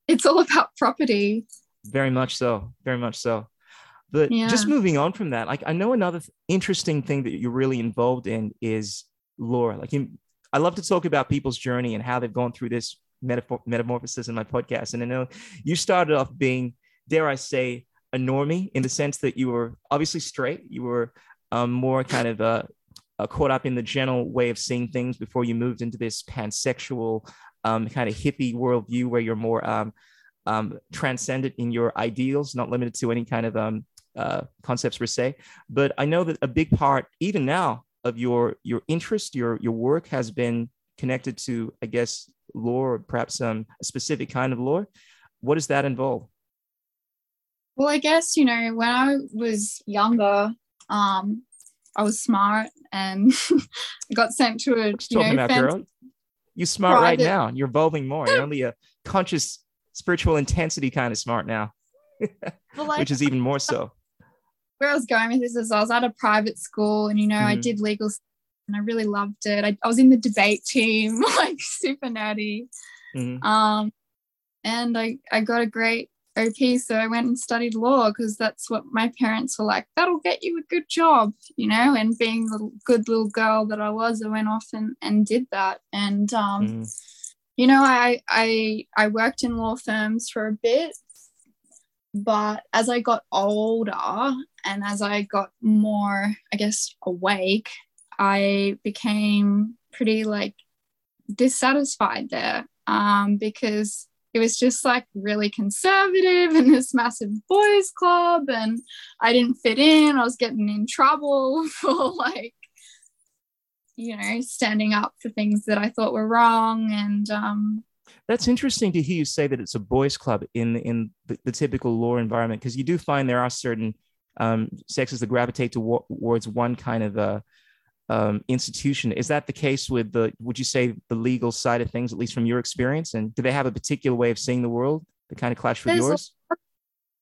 It's all about property.
Very much so. Very much so. But yeah. just moving on from that, like I know another interesting thing that you're really involved in is Laura. Like you, I love to talk about people's journey and how they've gone through this metamorphosis in my podcast. And I know you started off being, dare I say, a normie in the sense that you were obviously straight. You were um, more kind of uh, uh, caught up in the general way of seeing things before you moved into this pansexual um, kind of hippie worldview where you're more um, um, transcendent in your ideals, not limited to any kind of um, uh, concepts per se, but I know that a big part, even now, of your your interest, your your work has been connected to, I guess, law or perhaps um, a specific kind of law. What does that involve?
Well, I guess you know when I was younger, um, I was smart and (laughs) got sent to a you
talking know, about girl. You smart private. right now. You're evolving more. You're only a conscious spiritual intensity kind of smart now, (laughs) like, which is even more so.
Where I was going with this is I was at a private school and you know mm-hmm. I did legal and I really loved it. I, I, was in the debate team, (laughs) like super nerdy. Mm-hmm. Um, and I, I got a great OP. So I went and studied law because that's what my parents were like, that'll get you a good job, you know. And being the good little girl that I was, I went off and, and did that. And, um, mm. you know, I, I, I worked in law firms for a bit. But as I got older and as I got more, I guess, awake, I became pretty like dissatisfied there um, because it was just like really conservative and this massive boys club and i didn't fit in. I was getting in trouble (laughs) for like you know standing up for things that i thought were wrong and um
that's interesting to hear you say that it's a boys club in in the, the typical law environment because you do find there are certain um, sexes that gravitate towards one kind of a um, institution. Is that the case with the, would you say, the legal side of things, at least from your experience? And do they have a particular way of seeing the world that kind of clash with there's yours?
A,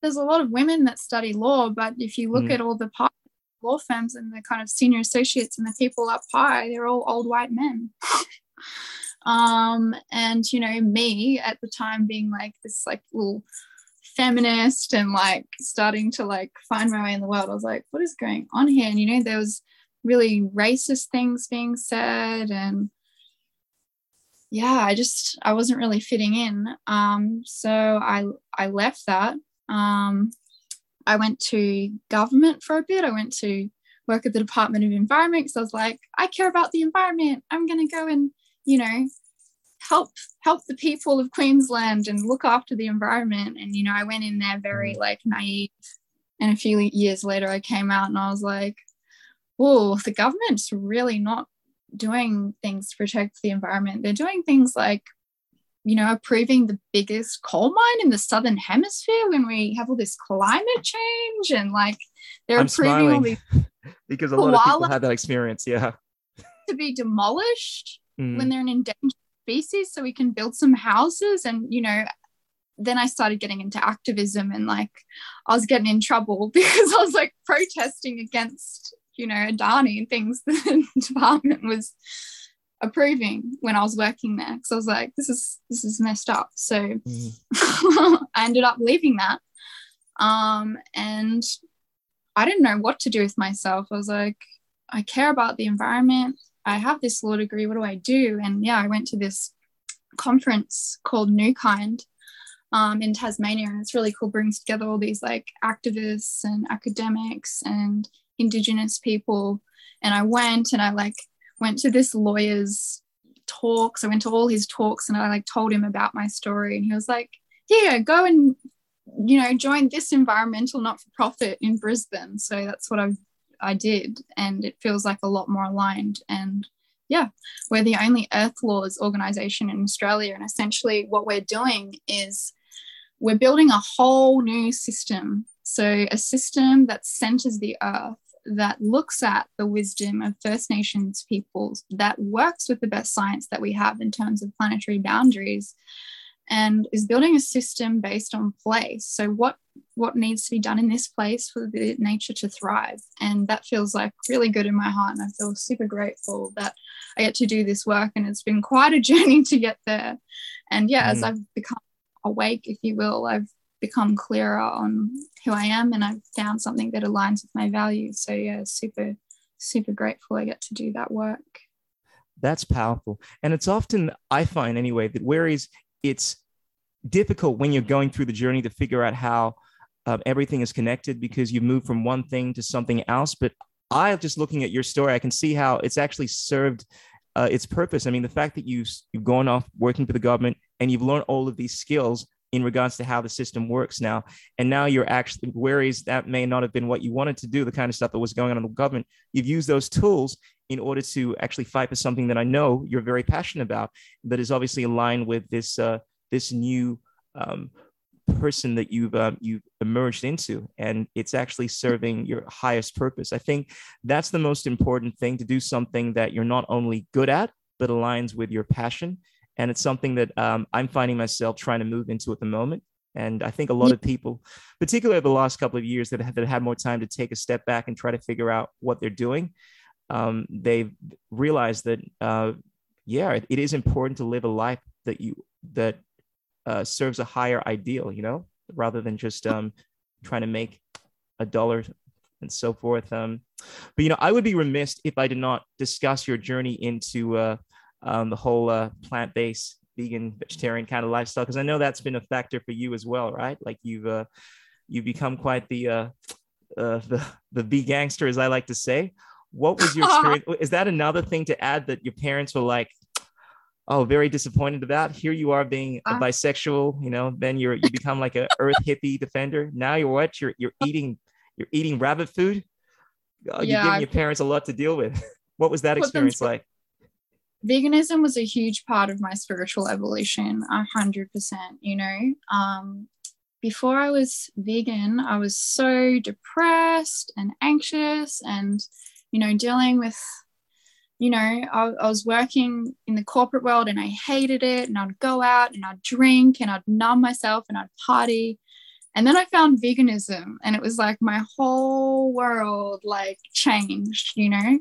there's a lot of women that study law, but if you look mm. at all the law firms and the kind of senior associates and the people up high, they're all old white men. (laughs) um, and, you know, me at the time being like this like little feminist and like starting to like find my way in the world, I was like, what is going on here? And, you know, there was, really racist things being said. And yeah i just i wasn't really fitting in. Um, so i i left that. Um, i went to government for a bit. I went to work at the department of environment because i was like i care about the environment. I'm going to go and you know help help the people of queensland and look after the environment. And you know i went in there very mm. like naive. And a few years later i came out and i was like oh, the government's really not doing things to protect the environment. They're doing things like, you know, approving the biggest coal mine in the southern hemisphere when we have all this climate change and like they're
I'm approving all these (laughs) because a lot of people have that experience. Yeah.
To be demolished mm. when they're an endangered species so we can build some houses and you know then I started getting into activism and like I was getting in trouble (laughs) because I was like protesting against you know, Adani and things (laughs) the department was approving when I was working there. Because I was like, this is this is messed up. So mm. (laughs) I ended up leaving that. Um, and I didn't know what to do with myself. I was like, I care about the environment. I have this law degree. What do I do? And yeah, I went to this conference called Newkind um, in Tasmania, and it's really cool. Brings together all these like activists and academics and indigenous people. And i went and i like went to this lawyer's talks. I went to all his talks and i like told him about my story. And he was like yeah go and you know join this environmental not-for-profit in brisbane. So that's what i i did. And it feels like a lot more aligned. And yeah we're the only earth laws organization in australia. And essentially what we're doing is we're building a whole new system. So a system that centers the earth that looks at the wisdom of First Nations peoples, that works with the best science that we have in terms of planetary boundaries, and is building a system based on place. So what what needs to be done in this place for the nature to thrive? And that feels like really good in my heart, and I feel super grateful that I get to do this work. And it's been quite a (laughs) journey to get there. And yeah, mm. as I've become awake, if you will, I've become clearer on who I am and I've found something that aligns with my values. So yeah, super, super grateful I get to do that work.
That's powerful. And it's often, I find anyway, that whereas it's difficult when you're going through the journey to figure out how uh, everything is connected because you move from one thing to something else. But I just looking at your story, I can see how it's actually served uh, its purpose. I mean, the fact that you've, you've gone off working for the government and you've learned all of these skills in regards to how the system works now. And now you're actually, whereas that may not have been what you wanted to do, the kind of stuff that was going on in the government, you've used those tools in order to actually fight for something that I know you're very passionate about, that is obviously aligned with this uh, this new um, person that you've uh, you've emerged into, and it's actually serving your highest purpose. I think that's the most important thing to do something that you're not only good at but aligns with your passion and it's something that um, I'm finding myself trying to move into at the moment. And I think a lot of people, particularly over the last couple of years that have, that had more time to take a step back and try to figure out what they're doing, um, they've realized that, uh, yeah, it, it is important to live a life that you that uh, serves a higher ideal, you know, rather than just um, trying to make a dollar and so forth. Um, but you know, I would be remiss if I did not discuss your journey into uh, um, the whole uh, plant-based vegan vegetarian kind of lifestyle because i know that's been a factor for you as well right? Like you've uh, you've become quite the uh, uh, the the vegangster as i like to say. What was your (laughs) experience is that another thing to add that your parents were like oh very disappointed about? Here you are being a uh. bisexual you know then you're you become like a earth hippie defender. Now you're what? You're you're eating you're eating rabbit food? Oh, you're giving your parents a lot to deal with. (laughs) What was that experience like
veganism was a huge part of my spiritual evolution, a hundred percent, you know. Um, before I was vegan, I was so depressed and anxious and, you know, dealing with, you know, I, I was working in the corporate world and I hated it. And I'd go out and I'd drink and I'd numb myself and I'd party. And then I found veganism and it was like my whole world like changed, you know.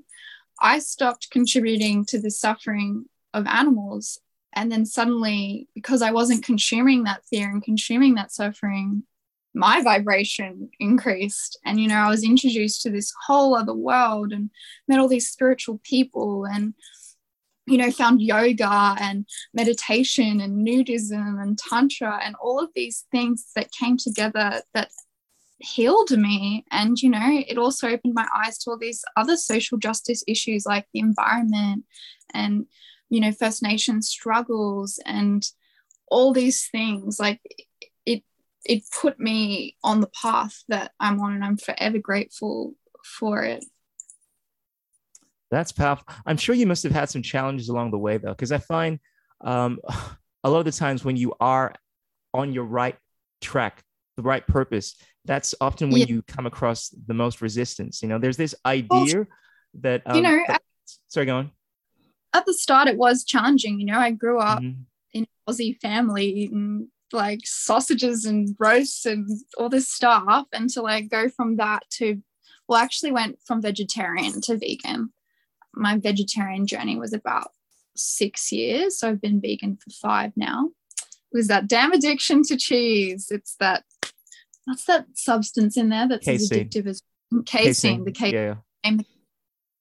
I stopped contributing to the suffering of animals. And then suddenly, because I wasn't consuming that fear and consuming that suffering, my vibration increased. And, you know, I was introduced to this whole other world and met all these spiritual people and, you know, found yoga and meditation and nudism and tantra and all of these things that came together that healed me. And you know it also opened my eyes to all these other social justice issues like the environment and you know first nation struggles and all these things. Like it it put me on the path that i'm on and i'm forever grateful for it.
That's powerful. I'm sure you must have had some challenges along the way though because i find um, (sighs) a lot of the times when you are on your right track the right purpose that's often when yeah. you come across the most resistance you know? There's this idea well, that um,
you know
that, sorry go on.
At the start it was challenging you know? I grew up mm-hmm. in aussie family eating like sausages and roasts and all this stuff and to like go from that to well actually went from vegetarian to vegan. My vegetarian journey was about six years so i've been vegan for five now was that damn addiction to cheese it's that what's that substance in there that's as addictive as casein, casein. the casein. Yeah.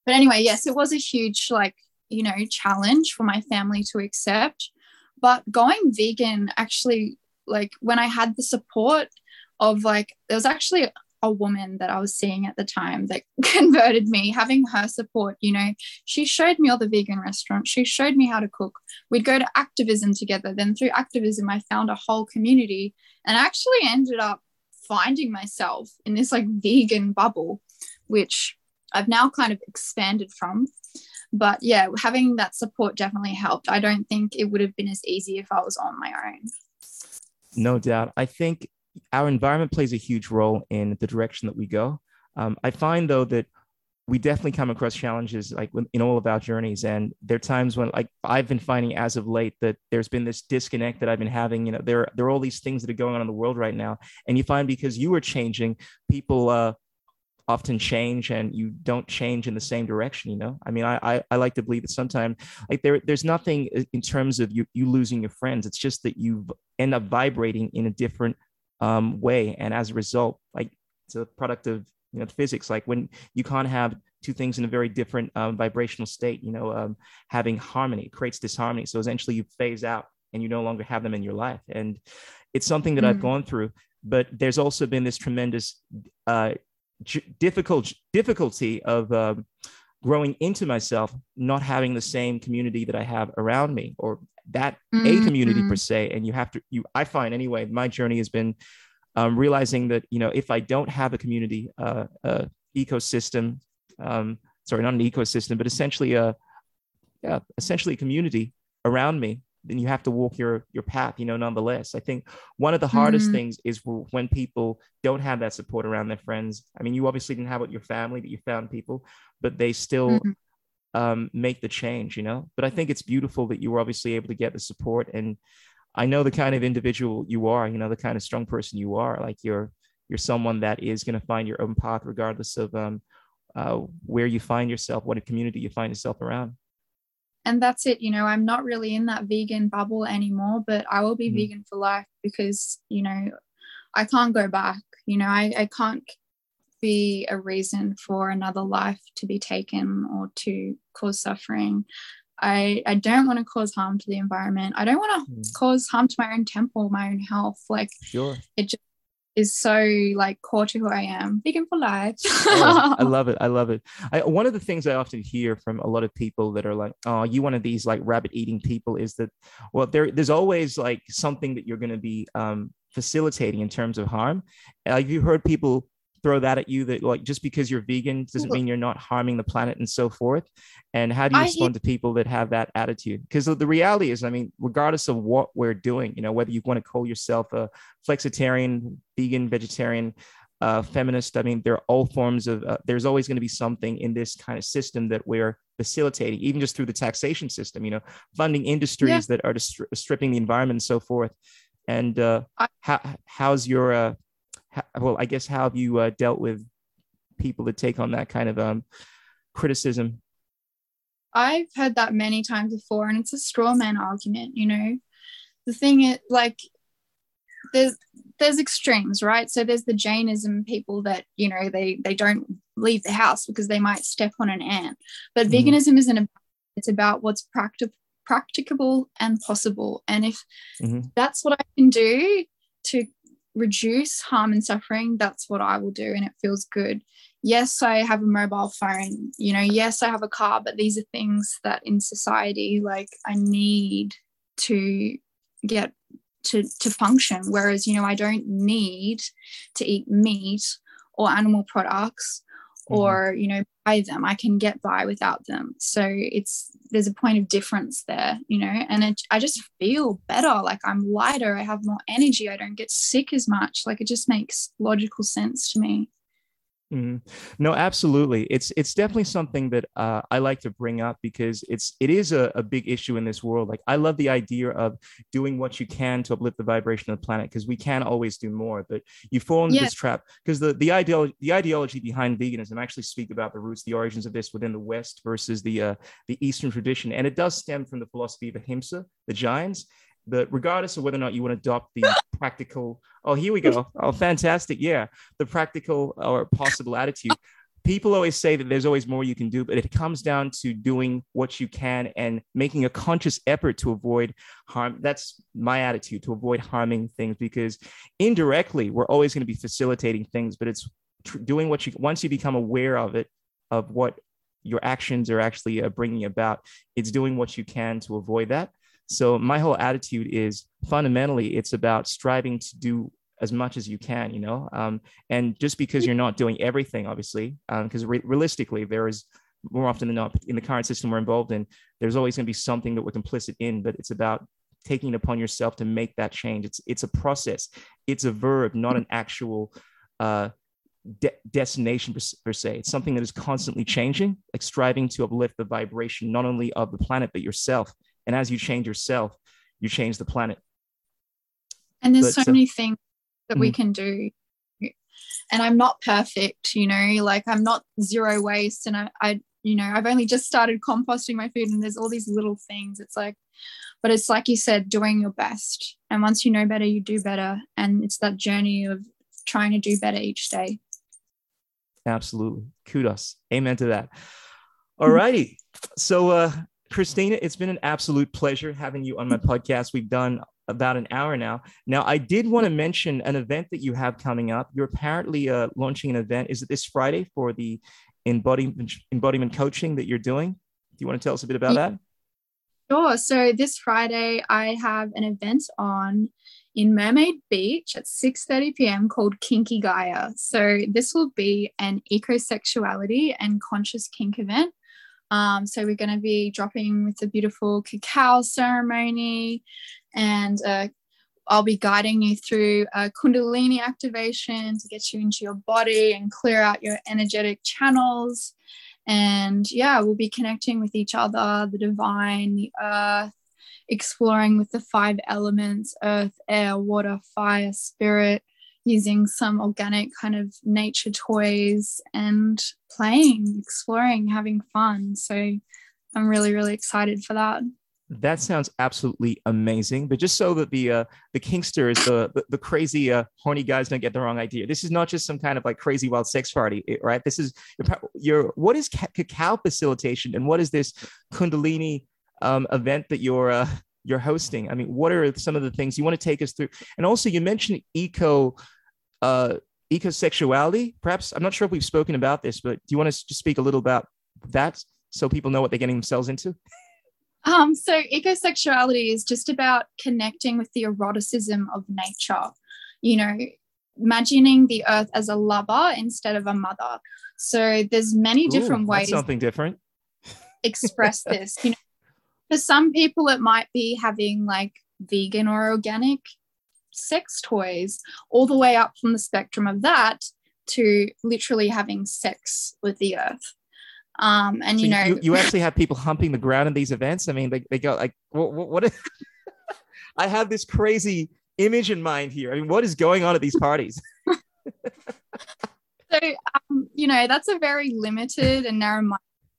But anyway, yes, it was a huge like, you know, challenge for my family to accept. But going vegan actually like when I had the support of like there was actually a woman that I was seeing at the time that (laughs) converted me, having her support, you know, she showed me all the vegan restaurants. She showed me how to cook. We'd go to activism together. Then through activism, I found a whole community and I actually ended up finding myself in this like vegan bubble, which I've now kind of expanded from. But yeah, having that support definitely helped. I don't think it would have been as easy if I was on my own.
No doubt. I think our environment plays a huge role in the direction that we go. Um, I find though that we definitely come across challenges like in all of our journeys and there are times when like i've been finding as of late that there's been this disconnect that i've been having. You know there, there are all these things that are going on in the world right now and you find because you are changing people uh, often change and you don't change in the same direction you know? I mean i i, I like to believe that sometimes like there there's nothing in terms of you you losing your friends. It's just that you end up vibrating in a different um, way. And as a result like it's a product of you know physics. Like when you can't have two things in a very different um, vibrational state you know um, having harmony creates disharmony. So essentially you phase out and you no longer have them in your life. And it's something that mm-hmm. i've gone through but there's also been this tremendous uh, j- difficult difficulty of um, growing into myself not having the same community that i have around me or that mm-hmm. a community per se and you have to you i find anyway my journey has been um, realizing that you know if i don't have a community uh, uh ecosystem um, sorry not an ecosystem but essentially a yeah essentially a community around me then you have to walk your your path you know nonetheless i think one of the hardest mm-hmm. things is when people don't have that support around their friends i mean you obviously didn't have it your family but you found people but they still mm-hmm. Um, make the change you know? But i think it's beautiful that you were obviously able to get the support and i know the kind of individual you are you know the kind of strong person you are like you're you're someone that is going to find your own path regardless of um, uh, where you find yourself what a community you find yourself around.
And that's it you know i'm not really in that vegan bubble anymore but i will be mm-hmm. vegan for life because you know i can't go back you know I, I can't be a reason for another life to be taken or to cause suffering I, I don't want to cause harm to the environment. I don't want to mm. cause harm to my own temple, my own health. Like
sure.
it just is so like core to who I am. Vegan for life.
oh, I (laughs) love it. I love it. I, one of the things I often hear from a lot of people that are like, "Oh, you one of these like rabbit eating people," is that well, there there's always like something that you're going to be um, facilitating in terms of harm. Have you heard people throw that at you that like just because you're vegan doesn't mean you're not harming the planet and so forth? And how do you respond to people that have that attitude? Because the reality is i mean regardless of what we're doing you know whether you want to call yourself a flexitarian vegan vegetarian uh, feminist i mean there are all forms of uh, there's always going to be something in this kind of system that we're facilitating even just through the taxation system you know funding industries yeah. that are just stripping the environment and so forth. And uh, how, how's your uh, well, I guess how have you uh, dealt with people that take on that kind of um, criticism?
I've heard that many times before, and it's a straw man argument. You know, the thing is, like, there's there's extremes, right? So there's the Jainism people that you know they they don't leave the house because they might step on an ant. But mm. veganism isn't about it's about what's practical practicable and possible. And if mm-hmm. that's what I can do to reduce harm and suffering, that's what I will do. And it feels good. Yes, I have a mobile phone, you know, yes, I have a car, but these are things that in society, like I need to get to, to function. Whereas, you know, I don't need to eat meat or animal products mm-hmm. or you know buy them i can get by without them so it's there's a point of difference there you know and it, i just feel better. Like i'm lighter i have more energy i don't get sick as much. Like it just makes logical sense to me
Mm-hmm. No, absolutely. It's it's definitely something that uh, I like to bring up because it's it is a, a big issue in this world. Like I love the idea of doing what you can to uplift the vibration of the planet because we can always do more. But you fall into yeah. this trap because the the ideology the ideology behind veganism actually speak about the roots, the origins of this within the West versus the uh, the Eastern tradition, and it does stem from the philosophy of ahimsa, the Jains, that regardless of whether or not you want to adopt the (laughs) practical, oh, here we go. Oh, fantastic. Yeah. The practical or possible attitude. People always say that there's always more you can do, but it comes down to doing what you can and making a conscious effort to avoid harm. That's my attitude to avoid harming things because indirectly, we're always going to be facilitating things, but it's tr- doing what you, once you become aware of it, of what your actions are actually uh, bringing about, it's doing what you can to avoid that so my whole attitude is fundamentally it's about striving to do as much as you can, you know. Um, and just because you're not doing everything, obviously, because um, re- realistically, there is more often than not in the current system we're involved in, there's always going to be something that we're complicit in. But it's about taking it upon yourself to make that change. It's it's a process. It's a verb, not an actual uh, de- destination per, per, se. It's something that is constantly changing, like striving to uplift the vibration not only of the planet but yourself. And as you change yourself, you change the planet.
And there's but, so many things that mm we can do. And I'm not perfect, you know, like I'm not zero waste. And I, I, you know, I've only just started composting my food and there's all these little things. It's like, but it's like you said, doing your best. And once you know better, you do better. And it's that journey of trying to do better each day.
Absolutely. Kudos. Amen to that. (laughs) All righty. So uh Christina, it's been an absolute pleasure having you on my podcast. We've done about an hour now. Now, I did want to mention an event that you have coming up. You're apparently uh, launching an event. Is it this Friday for the embodiment embodiment coaching that you're doing? Do you want to tell us a bit about that?
Sure. So this Friday, I have an event on in Mermaid Beach at 6:30 p.m. called Kinky Gaia. So this will be an eco-sexuality and conscious kink event. Um, so we're going to be dropping with a beautiful cacao ceremony, and uh, I'll be guiding you through a Kundalini activation to get you into your body and clear out your energetic channels. And yeah, we'll be connecting with each other, the divine, the earth, exploring with the five elements earth, air, water, fire, spirit, using some organic kind of nature toys and playing, exploring, having fun. So I'm really, really excited for that.
That sounds absolutely amazing. But just so that the uh, the Kinksters, the the, the crazy uh, horny guys don't get the wrong idea, this is not just some kind of like crazy wild sex party, right? This is your, your what is cacao facilitation and what is this Kundalini um, event that you're uh, you're hosting? I mean, what are some of the things you want to take us through? And also, you mentioned eco uh, ecosexuality. Perhaps I'm not sure if we've spoken about this, but do you want to just speak a little about that so people know what they're getting themselves into?
Um, so ecosexuality is just about connecting with the eroticism of nature. You know, imagining the earth as a lover instead of a mother. So there's many different
Ooh,
ways
something different.
express this. You know, for some people it might be having like vegan or organic sex toys, all the way up from the spectrum of that to literally having sex with the earth. Um, and so you know,
you, you, actually have people humping the ground in these events. I mean, they, they go like, what? what, (laughs) what I have this crazy image in mind here. I mean, what is going on at these parties? (laughs)
so, um, you know, that's a very limited and narrow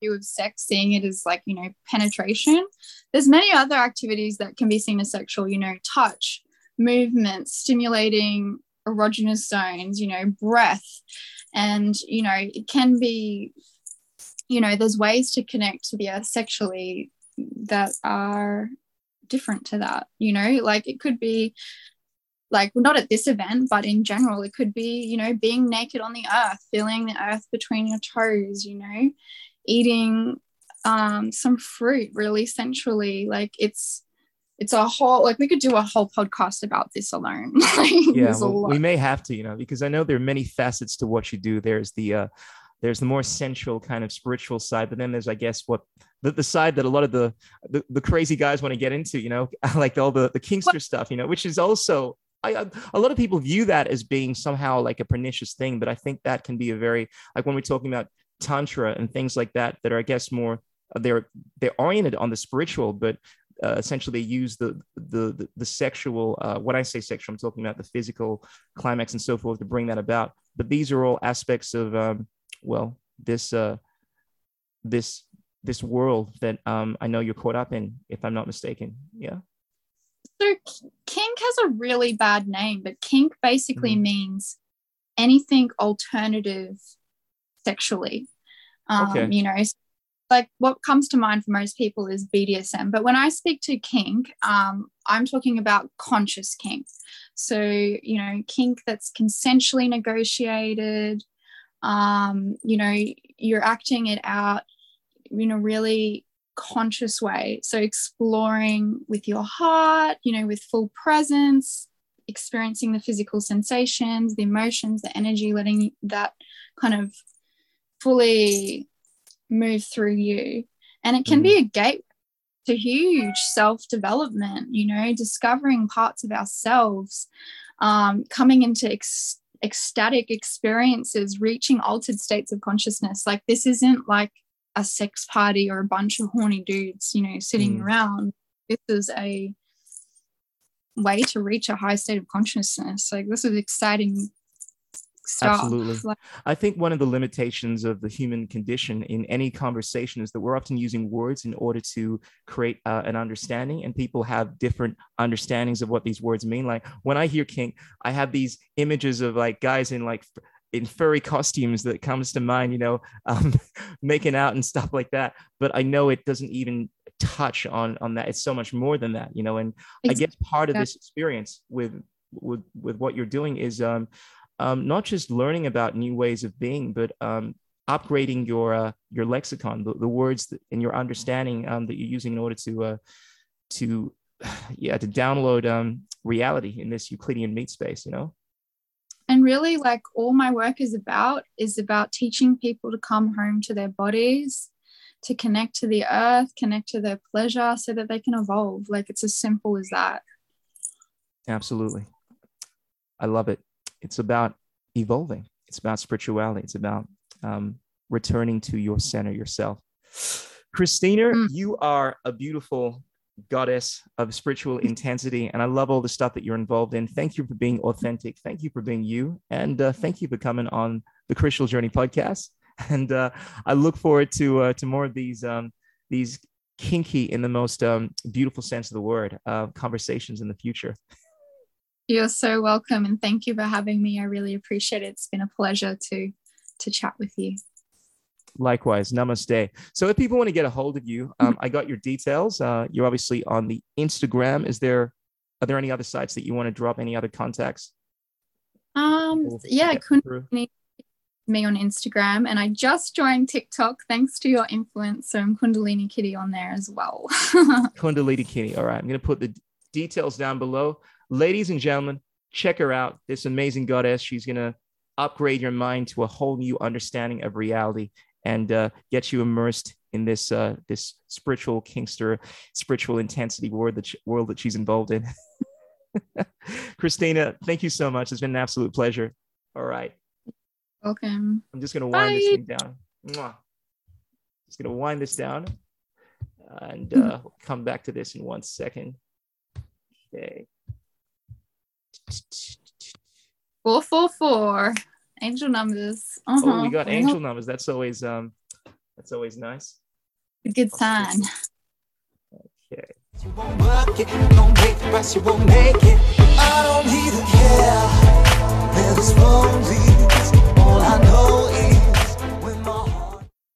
view of sex, seeing it as like, you know, penetration. There's many other activities that can be seen as sexual, you know, touch, movement, stimulating erogenous zones, you know, breath. And, you know, it can be you know, there's ways to connect to the earth sexually that are different to that, you know, like it could be like not at this event, but in general, it could be, you know, being naked on the earth, feeling the earth between your toes, you know, eating um, some fruit really sensually. Like it's it's a whole like we could do a whole podcast about this alone. (laughs)
yeah, well, we may have to, you know, because I know there are many facets to what you do. There's the uh there's the more sensual kind of spiritual side but then there's i guess what the, the side that a lot of the, the, the crazy guys want to get into you know (laughs) like all the the kinkster stuff you know which is also I, a lot of people view that as being somehow like a pernicious thing but i think that can be a very like when we're talking about tantra and things like that that are i guess more they're they're oriented on the spiritual but uh, essentially they use the the the, the sexual uh, when i say sexual i'm talking about the physical climax and so forth to bring that about but these are all aspects of um, well this uh this this world that um I know you're caught up in, if I'm not mistaken. Yeah.
So kink has a really bad name, but kink basically mm. means anything alternative sexually. Um, okay. You know, like what comes to mind for most people is BDSM. But when I speak to kink, um, I'm talking about conscious kink. So, you know, kink that's consensually negotiated, um, you know, you're acting it out in a really conscious way. So exploring with your heart, you know, with full presence, experiencing the physical sensations, the emotions, the energy, letting that kind of fully move through you. And it can mm. be a gate to huge self development, you know, discovering parts of ourselves, um, coming into ex- ecstatic experiences, reaching altered states of consciousness. Like this isn't like a sex party or a bunch of horny dudes, you know, sitting mm. around. This is a way to reach a high state of consciousness. Like this is exciting stuff.
Absolutely. I think one of the limitations of the human condition in any conversation is that we're often using words in order to create uh, an understanding, and people have different understandings of what these words mean. Like when I hear kink, I have these images of like guys in like in furry costumes that comes to mind, you know, um, (laughs) making out and stuff like that. But I know it doesn't even touch on on that. It's so much more than that, you know. And exactly. I guess part of this experience with with with what you're doing is um um, not just learning about new ways of being, but um, upgrading your uh, your lexicon, the, the words that, and your understanding um, that you're using in order to uh, to (sighs) yeah to download um, reality in this Euclidean meat space. You know.
And really, like all my work is about is about teaching people to come home to their bodies, to connect to the earth, connect to their pleasure, so that they can evolve. Like it's as simple as that.
Absolutely. I love it. It's about evolving. It's about spirituality. It's about um, returning to your center yourself. Christina, mm. you are a beautiful goddess of spiritual (laughs) intensity, and I love all the stuff that you're involved in. Thank you for being authentic. Thank you for being you, and uh, thank you for coming on the Krishool Journey podcast. (laughs) And uh, I look forward to uh, to more of these um, these kinky, in the most um, beautiful sense of the word, uh, conversations in the future.
You're so welcome, and thank you for having me. I really appreciate it. It's been a pleasure to to chat with you.
Likewise, namaste. So, if people want to get a hold of you, um, I got your details. Uh, you're obviously on the Instagram. Is there are there any other sites that you want to drop? Any other contacts?
Um, yeah, Kundalini me on Instagram, and I just joined TikTok thanks to your influence. So I'm Kundalini Kitty on there as well. (laughs)
Kundalini Kitty. All right, I'm going to put the details down below. Ladies and gentlemen, check her out. This amazing goddess. She's going to upgrade your mind to a whole new understanding of reality and uh, get you immersed in this uh, this spiritual kingster, spiritual intensity world that, she, world that she's involved in. (laughs) Christina, thank you so much. It's been an absolute pleasure. All right.
Welcome.
I'm just going to wind Bye. this thing down. Mwah. Just going to wind this down and uh, we'll come back to this in one second. Okay.
Four four four. Angel numbers.
Uh-huh. Oh, we got uh-huh. angel numbers. That's always um that's always nice.
A good sign.
Okay.
You won't work it, don't break the rest, you won't make it. I don't even care where this road leads. All I know is